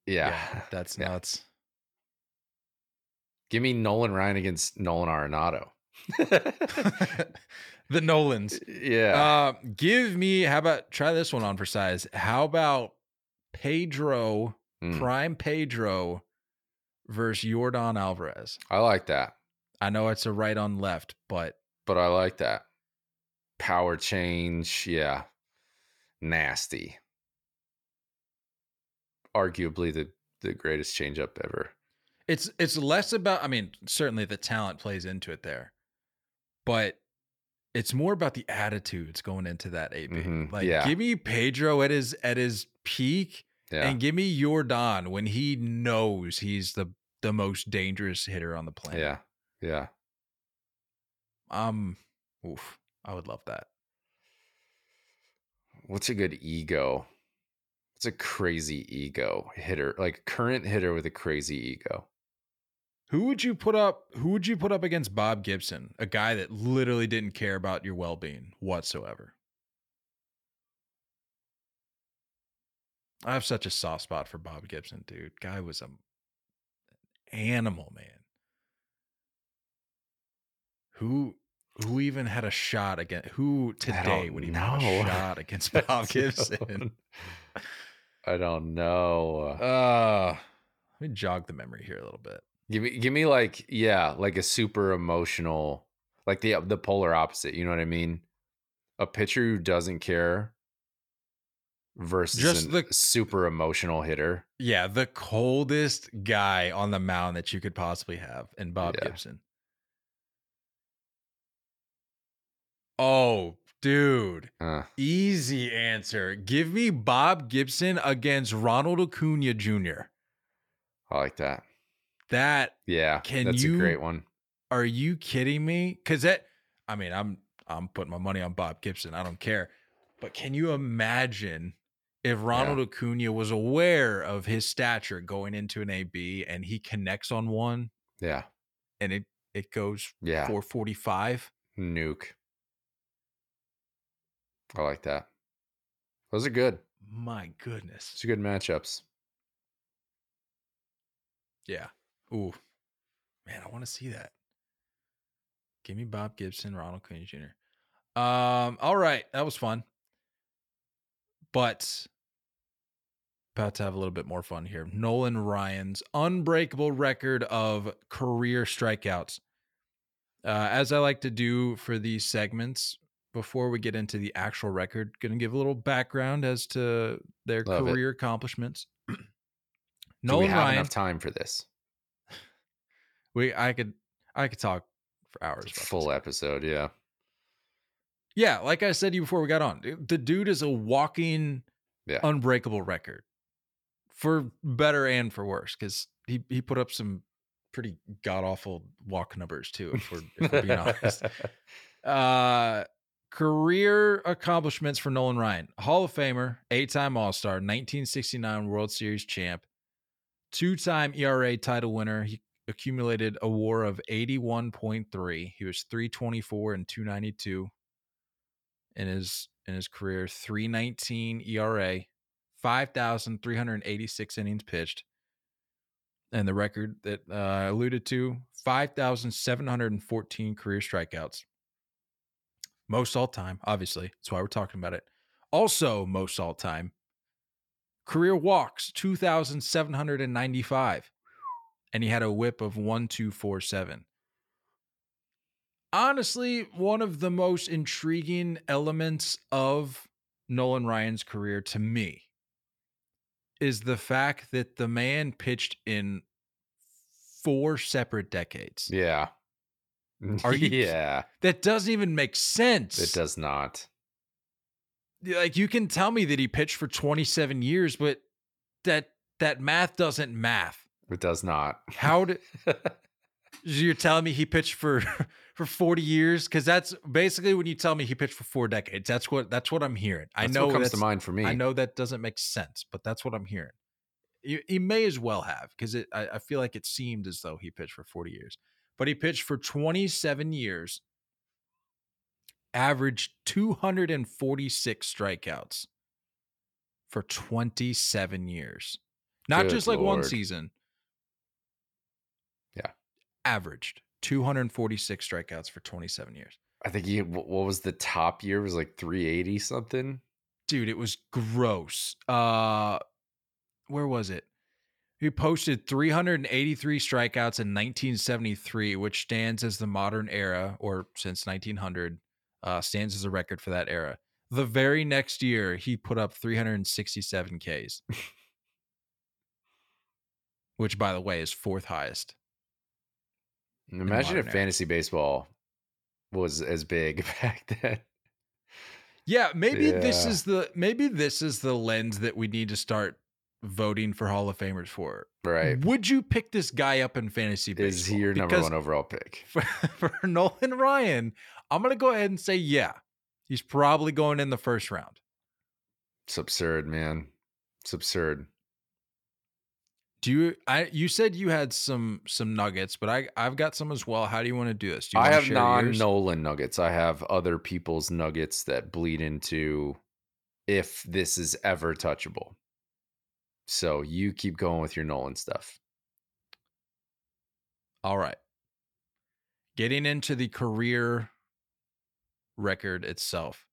yeah. that's Yeah. nuts. Give me Nolan Ryan against Nolan Arenado. the Nolans. yeah. Uh, give me. How about try this one on for size? How about Pedro Mm, Prime Pedro versus Yordan Alvarez? I like that. I know it's a right on left, but but I like that. Power change, yeah. Nasty. Arguably the the greatest changeup ever. it's it's less about. I mean, certainly the talent plays into it there, but it's more about the attitudes going into that AB. Mhm, Like, yeah. give me Pedro at his at his peak, Yeah. and give me Yordan when he knows he's the the most dangerous hitter on the planet. yeah. Yeah. Um, oof, I would love that. What's a good ego? What's a crazy ego hitter? Like current hitter with a crazy ego. Who would you put up? Who would you put up against Bob Gibson, a guy that literally didn't care about your well being whatsoever? I have such a soft spot for Bob Gibson, dude. Guy was a animal, man. Who who even had a shot against who today would even have a know. shot against Bob Gibson? I don't know. Uh let me jog the memory here a little bit. Give me, give me like, yeah, like a super emotional, like the the polar opposite. You know what I mean? A pitcher who doesn't care versus Just the- super emotional hitter. Yeah, the coldest guy on the mound that you could possibly have, and Bob Yeah. Gibson. Oh, dude. Uh, Easy answer. Give me Bob Gibson against Ronald Acuna Jr. I like that. That Yeah, Can that's you- a great one. are you kidding me? Cause that I mean, I'm I'm putting my money on Bob Gibson. I don't care. But can you imagine if Ronald Acuna was aware of his stature going into an AB and he connects on one Yeah, and it it goes yeah, 445? nuke. I like that. Those are good. My goodness. Are good matchups. Yeah. Ooh. Man, I want to see that. Give me Bob Gibson, Ronald Acuna Jr. Um, all right, that was fun. But about to have a little bit more fun here. Nolan Ryan's unbreakable record of career strikeouts. Uh, as I like to do for these segments, before we get into the actual record, going to give a little background as to their Love it. career accomplishments. Do we Nolan have Ryan, enough time for this? we I could I could talk for hours. this Full guy. episode, yeah. Yeah, like I said to you before we got on, the dude is a walking Yeah. unbreakable record for better and for worse because he he put up some pretty god awful walk numbers too. If we're, if we're being honest, uh, career accomplishments for Nolan Ryan: Hall of Famer, eight-time All-Star, 1969 World Series champ, two-time ERA title winner. He accumulated a WAR of 81.3. He was 324 and 292 in his in his career. 319 ERA, 5,386 innings pitched. And the record that uh, I alluded to 5,714 career strikeouts. Most all time, obviously. That's why we're talking about it. Also, most all time. Career walks, 2,795. And he had a whip of 1247 honestly one of the most intriguing elements of Nolan Ryan's career to me is the fact that the man pitched in four separate decades. yeah. Are you- yeah. That doesn't even make sense. It does not. Like you can tell me that he pitched for 27 years, but that that math doesn't math. It does not. How did you're telling me he pitched for for 40 years because that's basically when you tell me he pitched for four decades that's what that's what i'm hearing i know what comes to mind for me. i know that doesn't make sense but that's what i'm hearing he, he may as well have because it I, I feel like it seemed as though he pitched for 40 years but he pitched for 27 years averaged 246 strikeouts for 27 years not Good just like one season Yeah. averaged 246 strikeouts for 27 years. I think he what was the top year It was like 380 something. Dude, it was gross. Uh where was it? He posted 383 strikeouts in 1973, which stands as the modern era, or since 1900, uh, stands as a record for that era. The very next year, he put up 367 Ks, which, by the way, is fourth highest. Imagine if era. fantasy baseball was as big back then. Yeah, maybe this is the maybe this is the lens that we need to start voting for Hall of Famers for. Right. Would you pick this guy up in fantasy baseball? Is he your number Because one overall pick? for, for Nolan Ryan, I'm going to go ahead and say yeah. He's probably going in the first round. It's absurd, man. It's absurd. Do you I you said you had some some nuggets, but I I've got some as well. How do you want to do this? Do you I have non yours? Nolan nuggets. I have other people's nuggets that bleed into if this is ever touchable. So you keep going with your Nolan stuff. All right. Getting into the career record itself.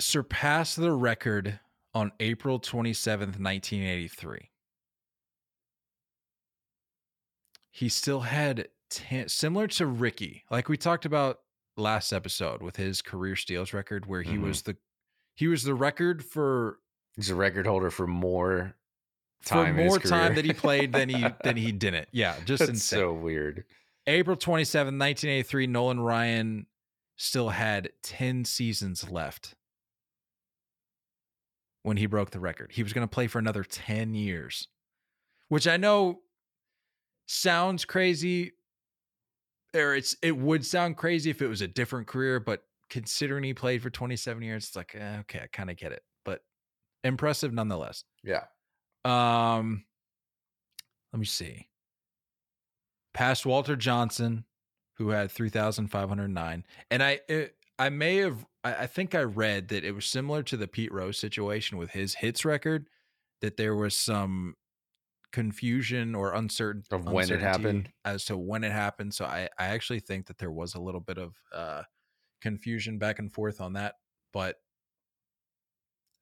Surpassed the record on April 27th, 1983. He still had 10, similar to Rickey, like we talked about last episode with his career steals record, where he Mhm. was the he was the record for He's a record holder for more time his more time that he played than he than he didn't. Yeah, just That's insane. so weird. April 27, 1983, Nolan Ryan still had 10 seasons left when he broke the record. He was going to play for another 10 years, which I know sounds crazy or it's it would sound crazy if it was a different career, but considering he played for 27 years, it's like, eh, okay, I kind of get it, but impressive nonetheless. Yeah. Um, let me see. Past Walter Johnson, who had three thousand five hundred nine, and I, it, I may have, I, I think I read that it was similar to the Pete Rose situation with his hits record, that there was some confusion or uncertain Of when it uncertainty happened? as to when it happened. So I, I actually think that there was a little bit of uh, confusion back and forth on that, but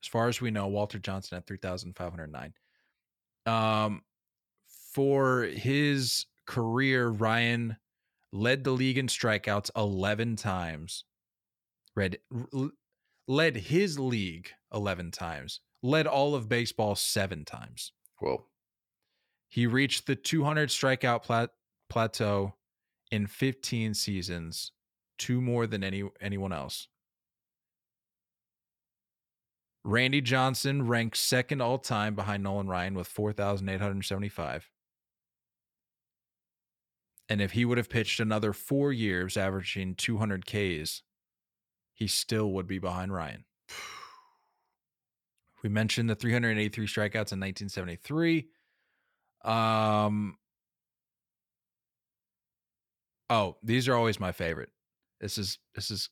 as far as we know, Walter Johnson at 3,509. Um, for his career, Ryan led the league in strikeouts 11 times. Read, r- led his league 11 times. Led all of baseball seven times. Whoa. He reached the 200 strikeout plat- plateau in 15 seasons, two more than any anyone else. Randy Johnson ranks second all time behind Nolan Ryan with 4,875. And if he would have pitched another four years, averaging 200 Ks, he still would be behind Ryan. We mentioned the 383 strikeouts in 1973. Um, oh, these are always my favorite. This is this is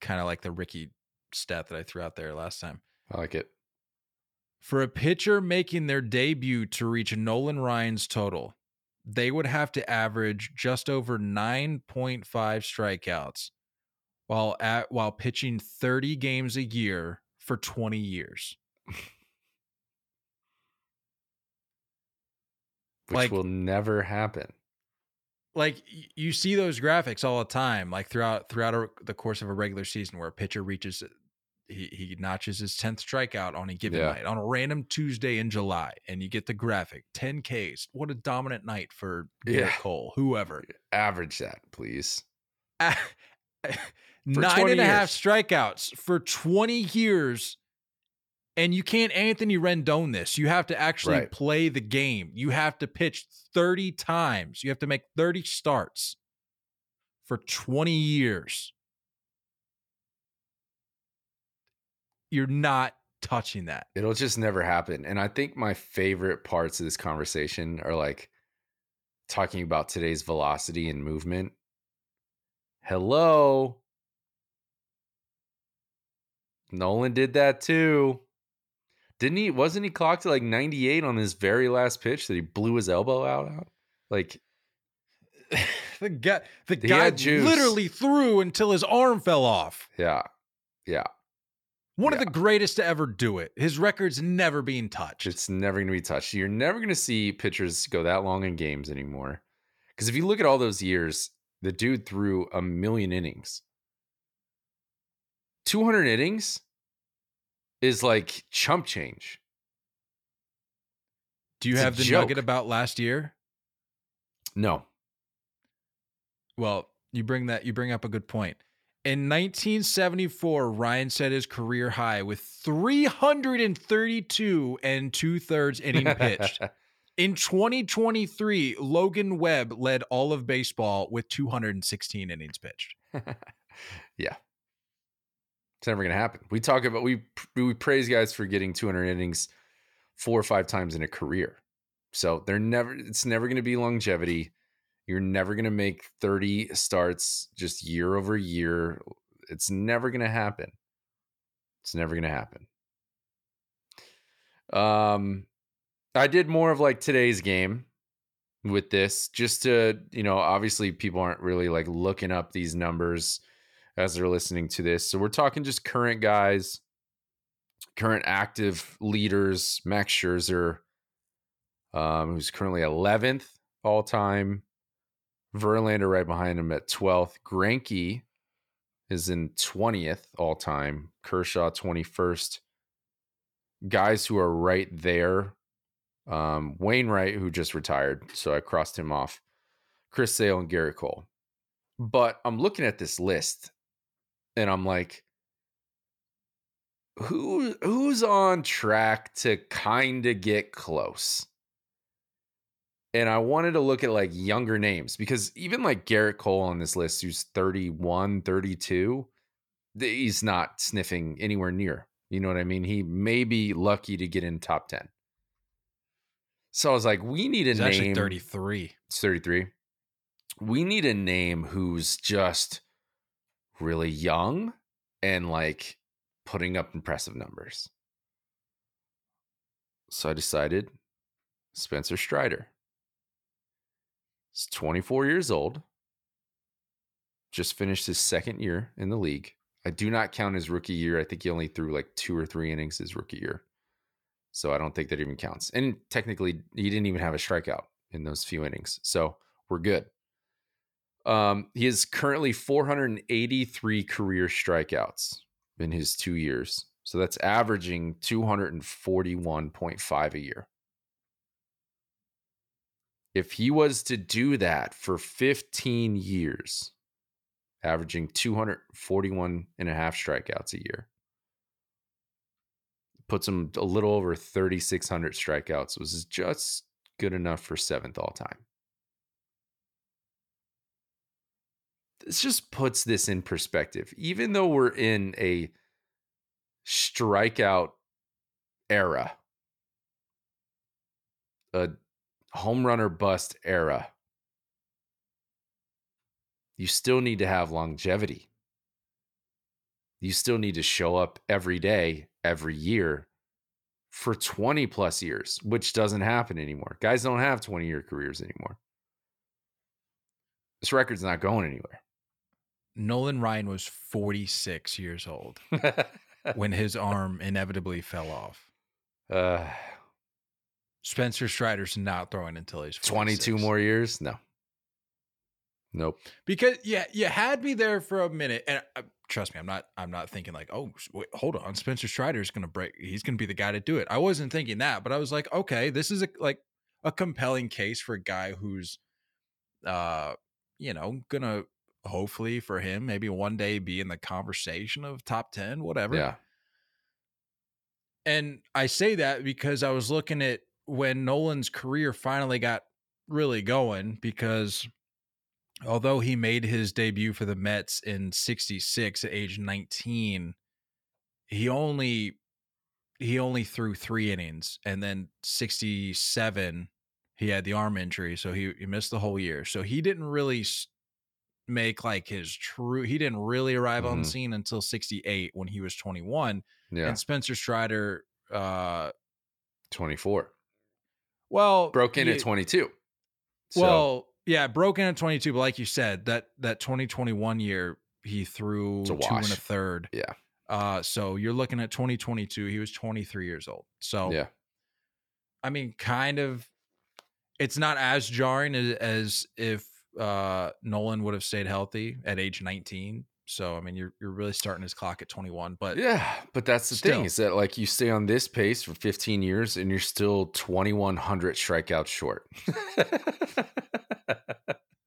kind of like the Rickey stat that I threw out there last time. I like it. For a pitcher making their debut to reach Nolan Ryan's total, they would have to average just over 9.5 strikeouts while at while pitching 30 games a year for 20 years. Which Like- will never happen. Like you see those graphics all the time like throughout throughout a, the course of a regular season where a pitcher reaches he, he notches his 10th strikeout on a given Yeah. night on a random tuesday in july and you get the graphic 10 ks what a dominant night for Gerrit Yeah. cole whoever Average that, please. Nine 20 and a half strikeouts for 20 years and you can't Anthony Rendon this. You have to actually Right. play the game. You have to pitch 30 times. You have to make 30 starts for 20 years. You're not touching that. It'll just never happen. And I think my favorite parts of this conversation are like talking about today's velocity and movement. Hello. Nolan did that too. Didn't he? Wasn't he clocked to like 98 on his very last pitch that he blew his elbow out? out? Like, the guy, the guy literally threw until his arm fell off. yeah, yeah. One of the greatest to ever do it. His record's never being touched. It's never going to be touched. You're never going to see pitchers go that long in games anymore. Because if you look at all those years, the dude threw a million innings. 200 innings is like chump change. Do you it's have the joke. nugget about last year? No. Well, you bring that you bring up a good point. In 1974, Ryan set his career high with 332 and two thirds inning pitched. In 2023, Logan Webb led all of baseball with 216 innings pitched. yeah. It's never going to happen. We talk about we we praise guys for getting 200 innings four or five times in a career. So they're never it's never going to be longevity. You're never going to make 30 starts just year over year. It's never going to happen. It's never going to happen. Um I did more of like today's game with this just to, you know, obviously people aren't really like looking up these numbers as they're listening to this. So we're talking just current guys, current active leaders. Max Scherzer, um, who's currently 11th all time. Verlander right behind him at 12th. Greinke is in 20th all time. Kershaw 21st. Guys who are right there. Um, Wainwright, who just retired, so I crossed him off. Chris Sale and Gerrit Cole. But I'm looking at this list and I'm like, who who's on track to kind of get close? And I wanted to look at like younger names because even like Gerrit Cole on this list, who's 31, 32, th- he's not sniffing anywhere near. You know what I mean? He may be lucky to get in top 10. So I was like, we need a He's name. actually 33. It's 33. We need a name who's just really young and like putting up impressive numbers. So I decided Spencer Strider. He's 24 years old. Just finished his second year in the league. I do not count his rookie year. I think he only threw like two or three innings his rookie year. So I don't think that even counts. And technically, he didn't even have a strikeout in those few innings. So we're good. Um, he is currently 483 career strikeouts in his two years. So that's averaging 241.5 a year. If he was to do that for 15 years, averaging 241 and a half strikeouts a year, puts him a little over 3,600 strikeouts, was just good enough for seventh all time. This just puts this in perspective. Even though we're in a strikeout era, a home run or bust era, you still need to have longevity. You still need to show up every day, every year for 20 plus years, which doesn't happen anymore. Guys don't have 20 year careers anymore. This record's not going anywhere. Nolan Ryan was 46 years old when his arm inevitably fell off. uh, Spencer Strider's not throwing until he's 22 more years? No. Nope. because yeah, you had me there for a minute, and uh, trust me, I'm not. I'm not thinking like, oh, wait, hold on, Spencer Strider's gonna break. He's gonna be the guy to do it. I wasn't thinking that, but I was like, okay, this is a like a compelling case for a guy who's, uh, you know, gonna hopefully for him maybe one day be in the conversation of top ten, whatever. Yeah. And I say that because I was looking at when Nolan's career finally got really going because although he made his debut for the Mets in 66 at age 19, he only he only threw 3 innings and then 67 he had the arm injury so he, he missed the whole year. So he didn't really s- make like his true he didn't really arrive on Mhm. scene until 68 when he was 21 Yeah. and Spencer Strider uh 24. well Broke in you- at 22. So, Well, yeah, broke in at 22, but like you said, that that 2021 year he threw two and a third. Yeah. Uh so you're looking at 2022, he was 23 years old. So yeah. I mean, kind of it's not as jarring as, as if uh Nolan would have stayed healthy at age 19. So I mean, you're you're really starting his clock at 21, but Yeah, but that's the Still. thing is that like you stay on this pace for 15 years and you're still 2100 strikeouts short.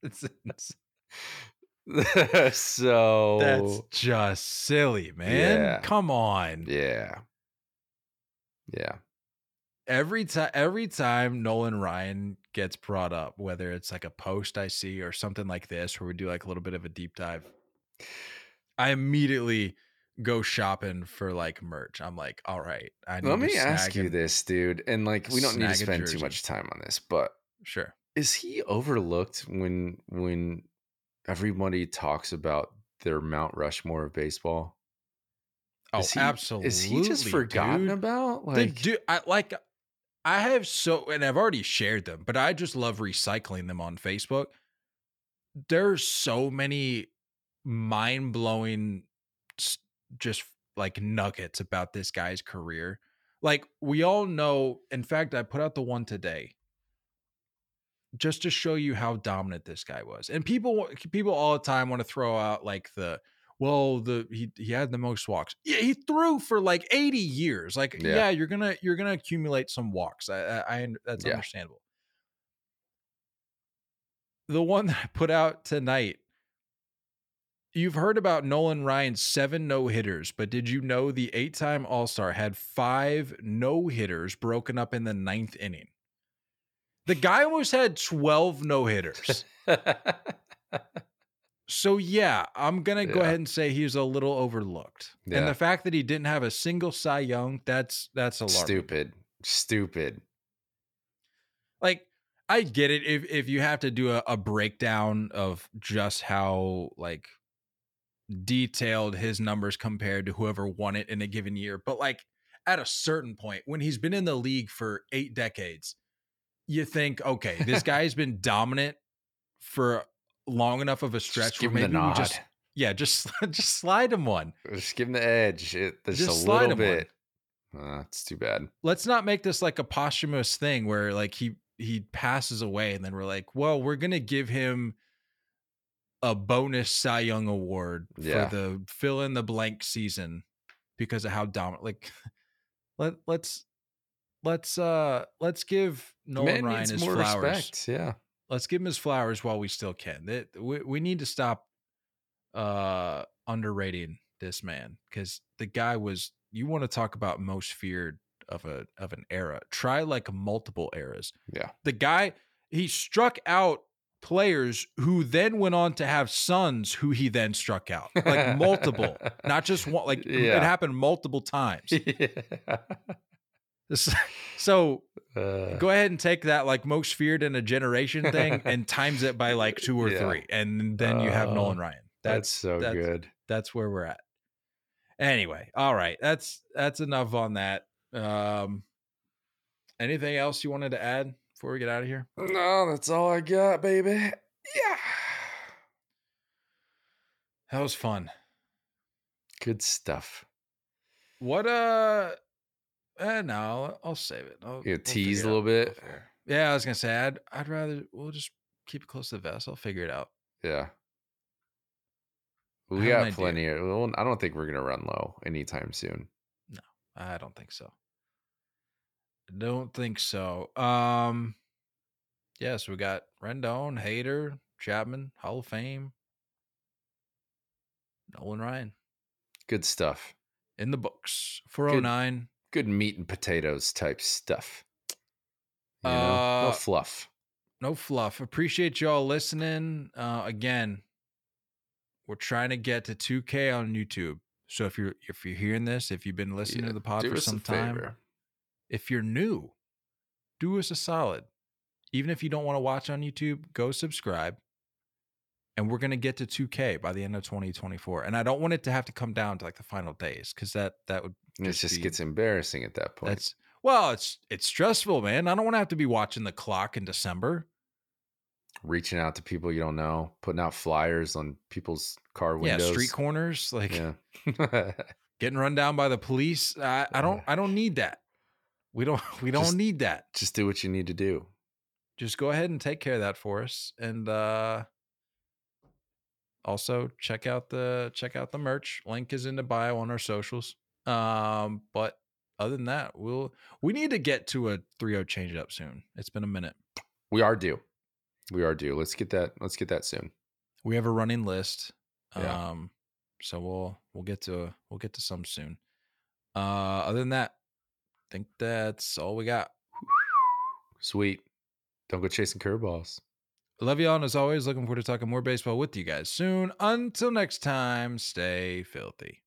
it's, it's- so that's just silly, man. Yeah. Come on. yeah. Yeah. Every time every time Nolan Ryan gets brought up, whether it's like a post I see or something like this where we do like a little bit of a deep dive, I immediately go shopping for like merch. I'm like, all right, I need Let me ask you this, dude. And like we don't need to spend too much time on this, but Sure. is he overlooked when when everybody talks about their Mount Rushmore of baseball? Oh, Is he- absolutely. Is he just forgotten dude. about? Like, du- I like I have so and I've already shared them, but I just love recycling them on Facebook. There's so many mind-blowing just like nuggets about this guy's career. Like we all know, in fact, I put out the one today just to show you how dominant this guy was. And people people all the time want to throw out like the well, the he he had the most walks. Yeah, he threw for like 80 years. Like, Yeah. yeah, you're gonna you're gonna accumulate some walks. I I, I that's Yeah. understandable. The one that I put out tonight. You've heard about Nolan Ryan's seven no hitters, but did you know the eight time All Star had five no hitters broken up in the ninth inning? The guy almost had 12 no hitters. So yeah, I'm gonna go ahead and say he's a little overlooked, Yeah. and the fact that he didn't have a single Cy Young, that's that's alarming. stupid, stupid. Like I get it if if you have to do a, a breakdown of just how like detailed his numbers compared to whoever won it in a given year, but like at a certain point when he's been in the league for eight decades, you think, okay, this guy's been dominant for long enough of a stretch Just give where maybe we just yeah, just just slide him one. Just give him the edge. It, just, Just a slide little bit. Uh, it's too bad. Let's not make this like a posthumous thing where like he he passes away and then we're like, well, we're gonna give him a bonus Cy Young award Yeah. for the fill in the blank season because of how dominant. Like, let let's let's uh let's give Nolan Man Ryan his more flowers. respect. Yeah. Let's give him his flowers while we still can. That we, we need to stop uh underrating this man because the guy was you want to talk about most feared of a of an era try like multiple eras Yeah. the guy he struck out players who then went on to have sons who he then struck out like multiple not just one like Yeah. it happened multiple times yeah. So Uh, go ahead and take that like most feared in a generation thing and times it by like two or Yeah. three and then you have Uh, nolan ryan that's, so that's- good. that's where we're at anyway all right that's that's enough on that um anything else you wanted to add before we get out of here No, that's all I got, baby. Yeah. that was fun Good stuff. what uh eh, no I'll, I'll save it I'll, You we'll tease a little bit. yeah i was gonna say i'd i'd rather we'll just keep it close to the vest i'll figure it out Yeah. We got plenty. Of, well, I don't think we're gonna run low anytime soon. No, I don't think so. Don't think so. Um yes, we got Rendon, Hader, Chapman, Hall of Fame, Nolan Ryan Good stuff. in the books. 409. Good meat and potatoes type stuff. You know? Uh, no fluff. No fluff. Appreciate y'all listening. Uh again, we're trying to get to 2K on YouTube. So if you're if you're hearing this, if you've been listening Yeah, to the pod for some time, favor. if you're new, do us a solid. Even if you don't want to watch on YouTube, go subscribe. And we're gonna get to 2K by the end of 2024. And I don't want it to have to come down to like the final days because that that would And it just be- gets embarrassing at that point. that's well, it's it's stressful, man. I don't want to have to be watching the clock in December. Reaching out to people you don't know, putting out flyers on people's car windows. Yeah, street corners, like Yeah. getting run down by the police. I, I don't I don't need that. We don't we don't Just- need that. just do what you need to do. Just go ahead and take care of that for us. And uh also check out the check out the merch. Link is in the bio on our socials. Um, but other than that, we'll we need to get to a 3-0 change up soon. It's been a minute. We are due. We are due. Let's get that. Let's get that soon. We have a running list. Yeah. Um so we'll we'll get to we'll get to some soon. Uh other than that, I think that's all we got. Sweet. Don't go chasing curveballs. And as always, looking forward to talking more baseball with you guys soon. Until next time, stay filthy.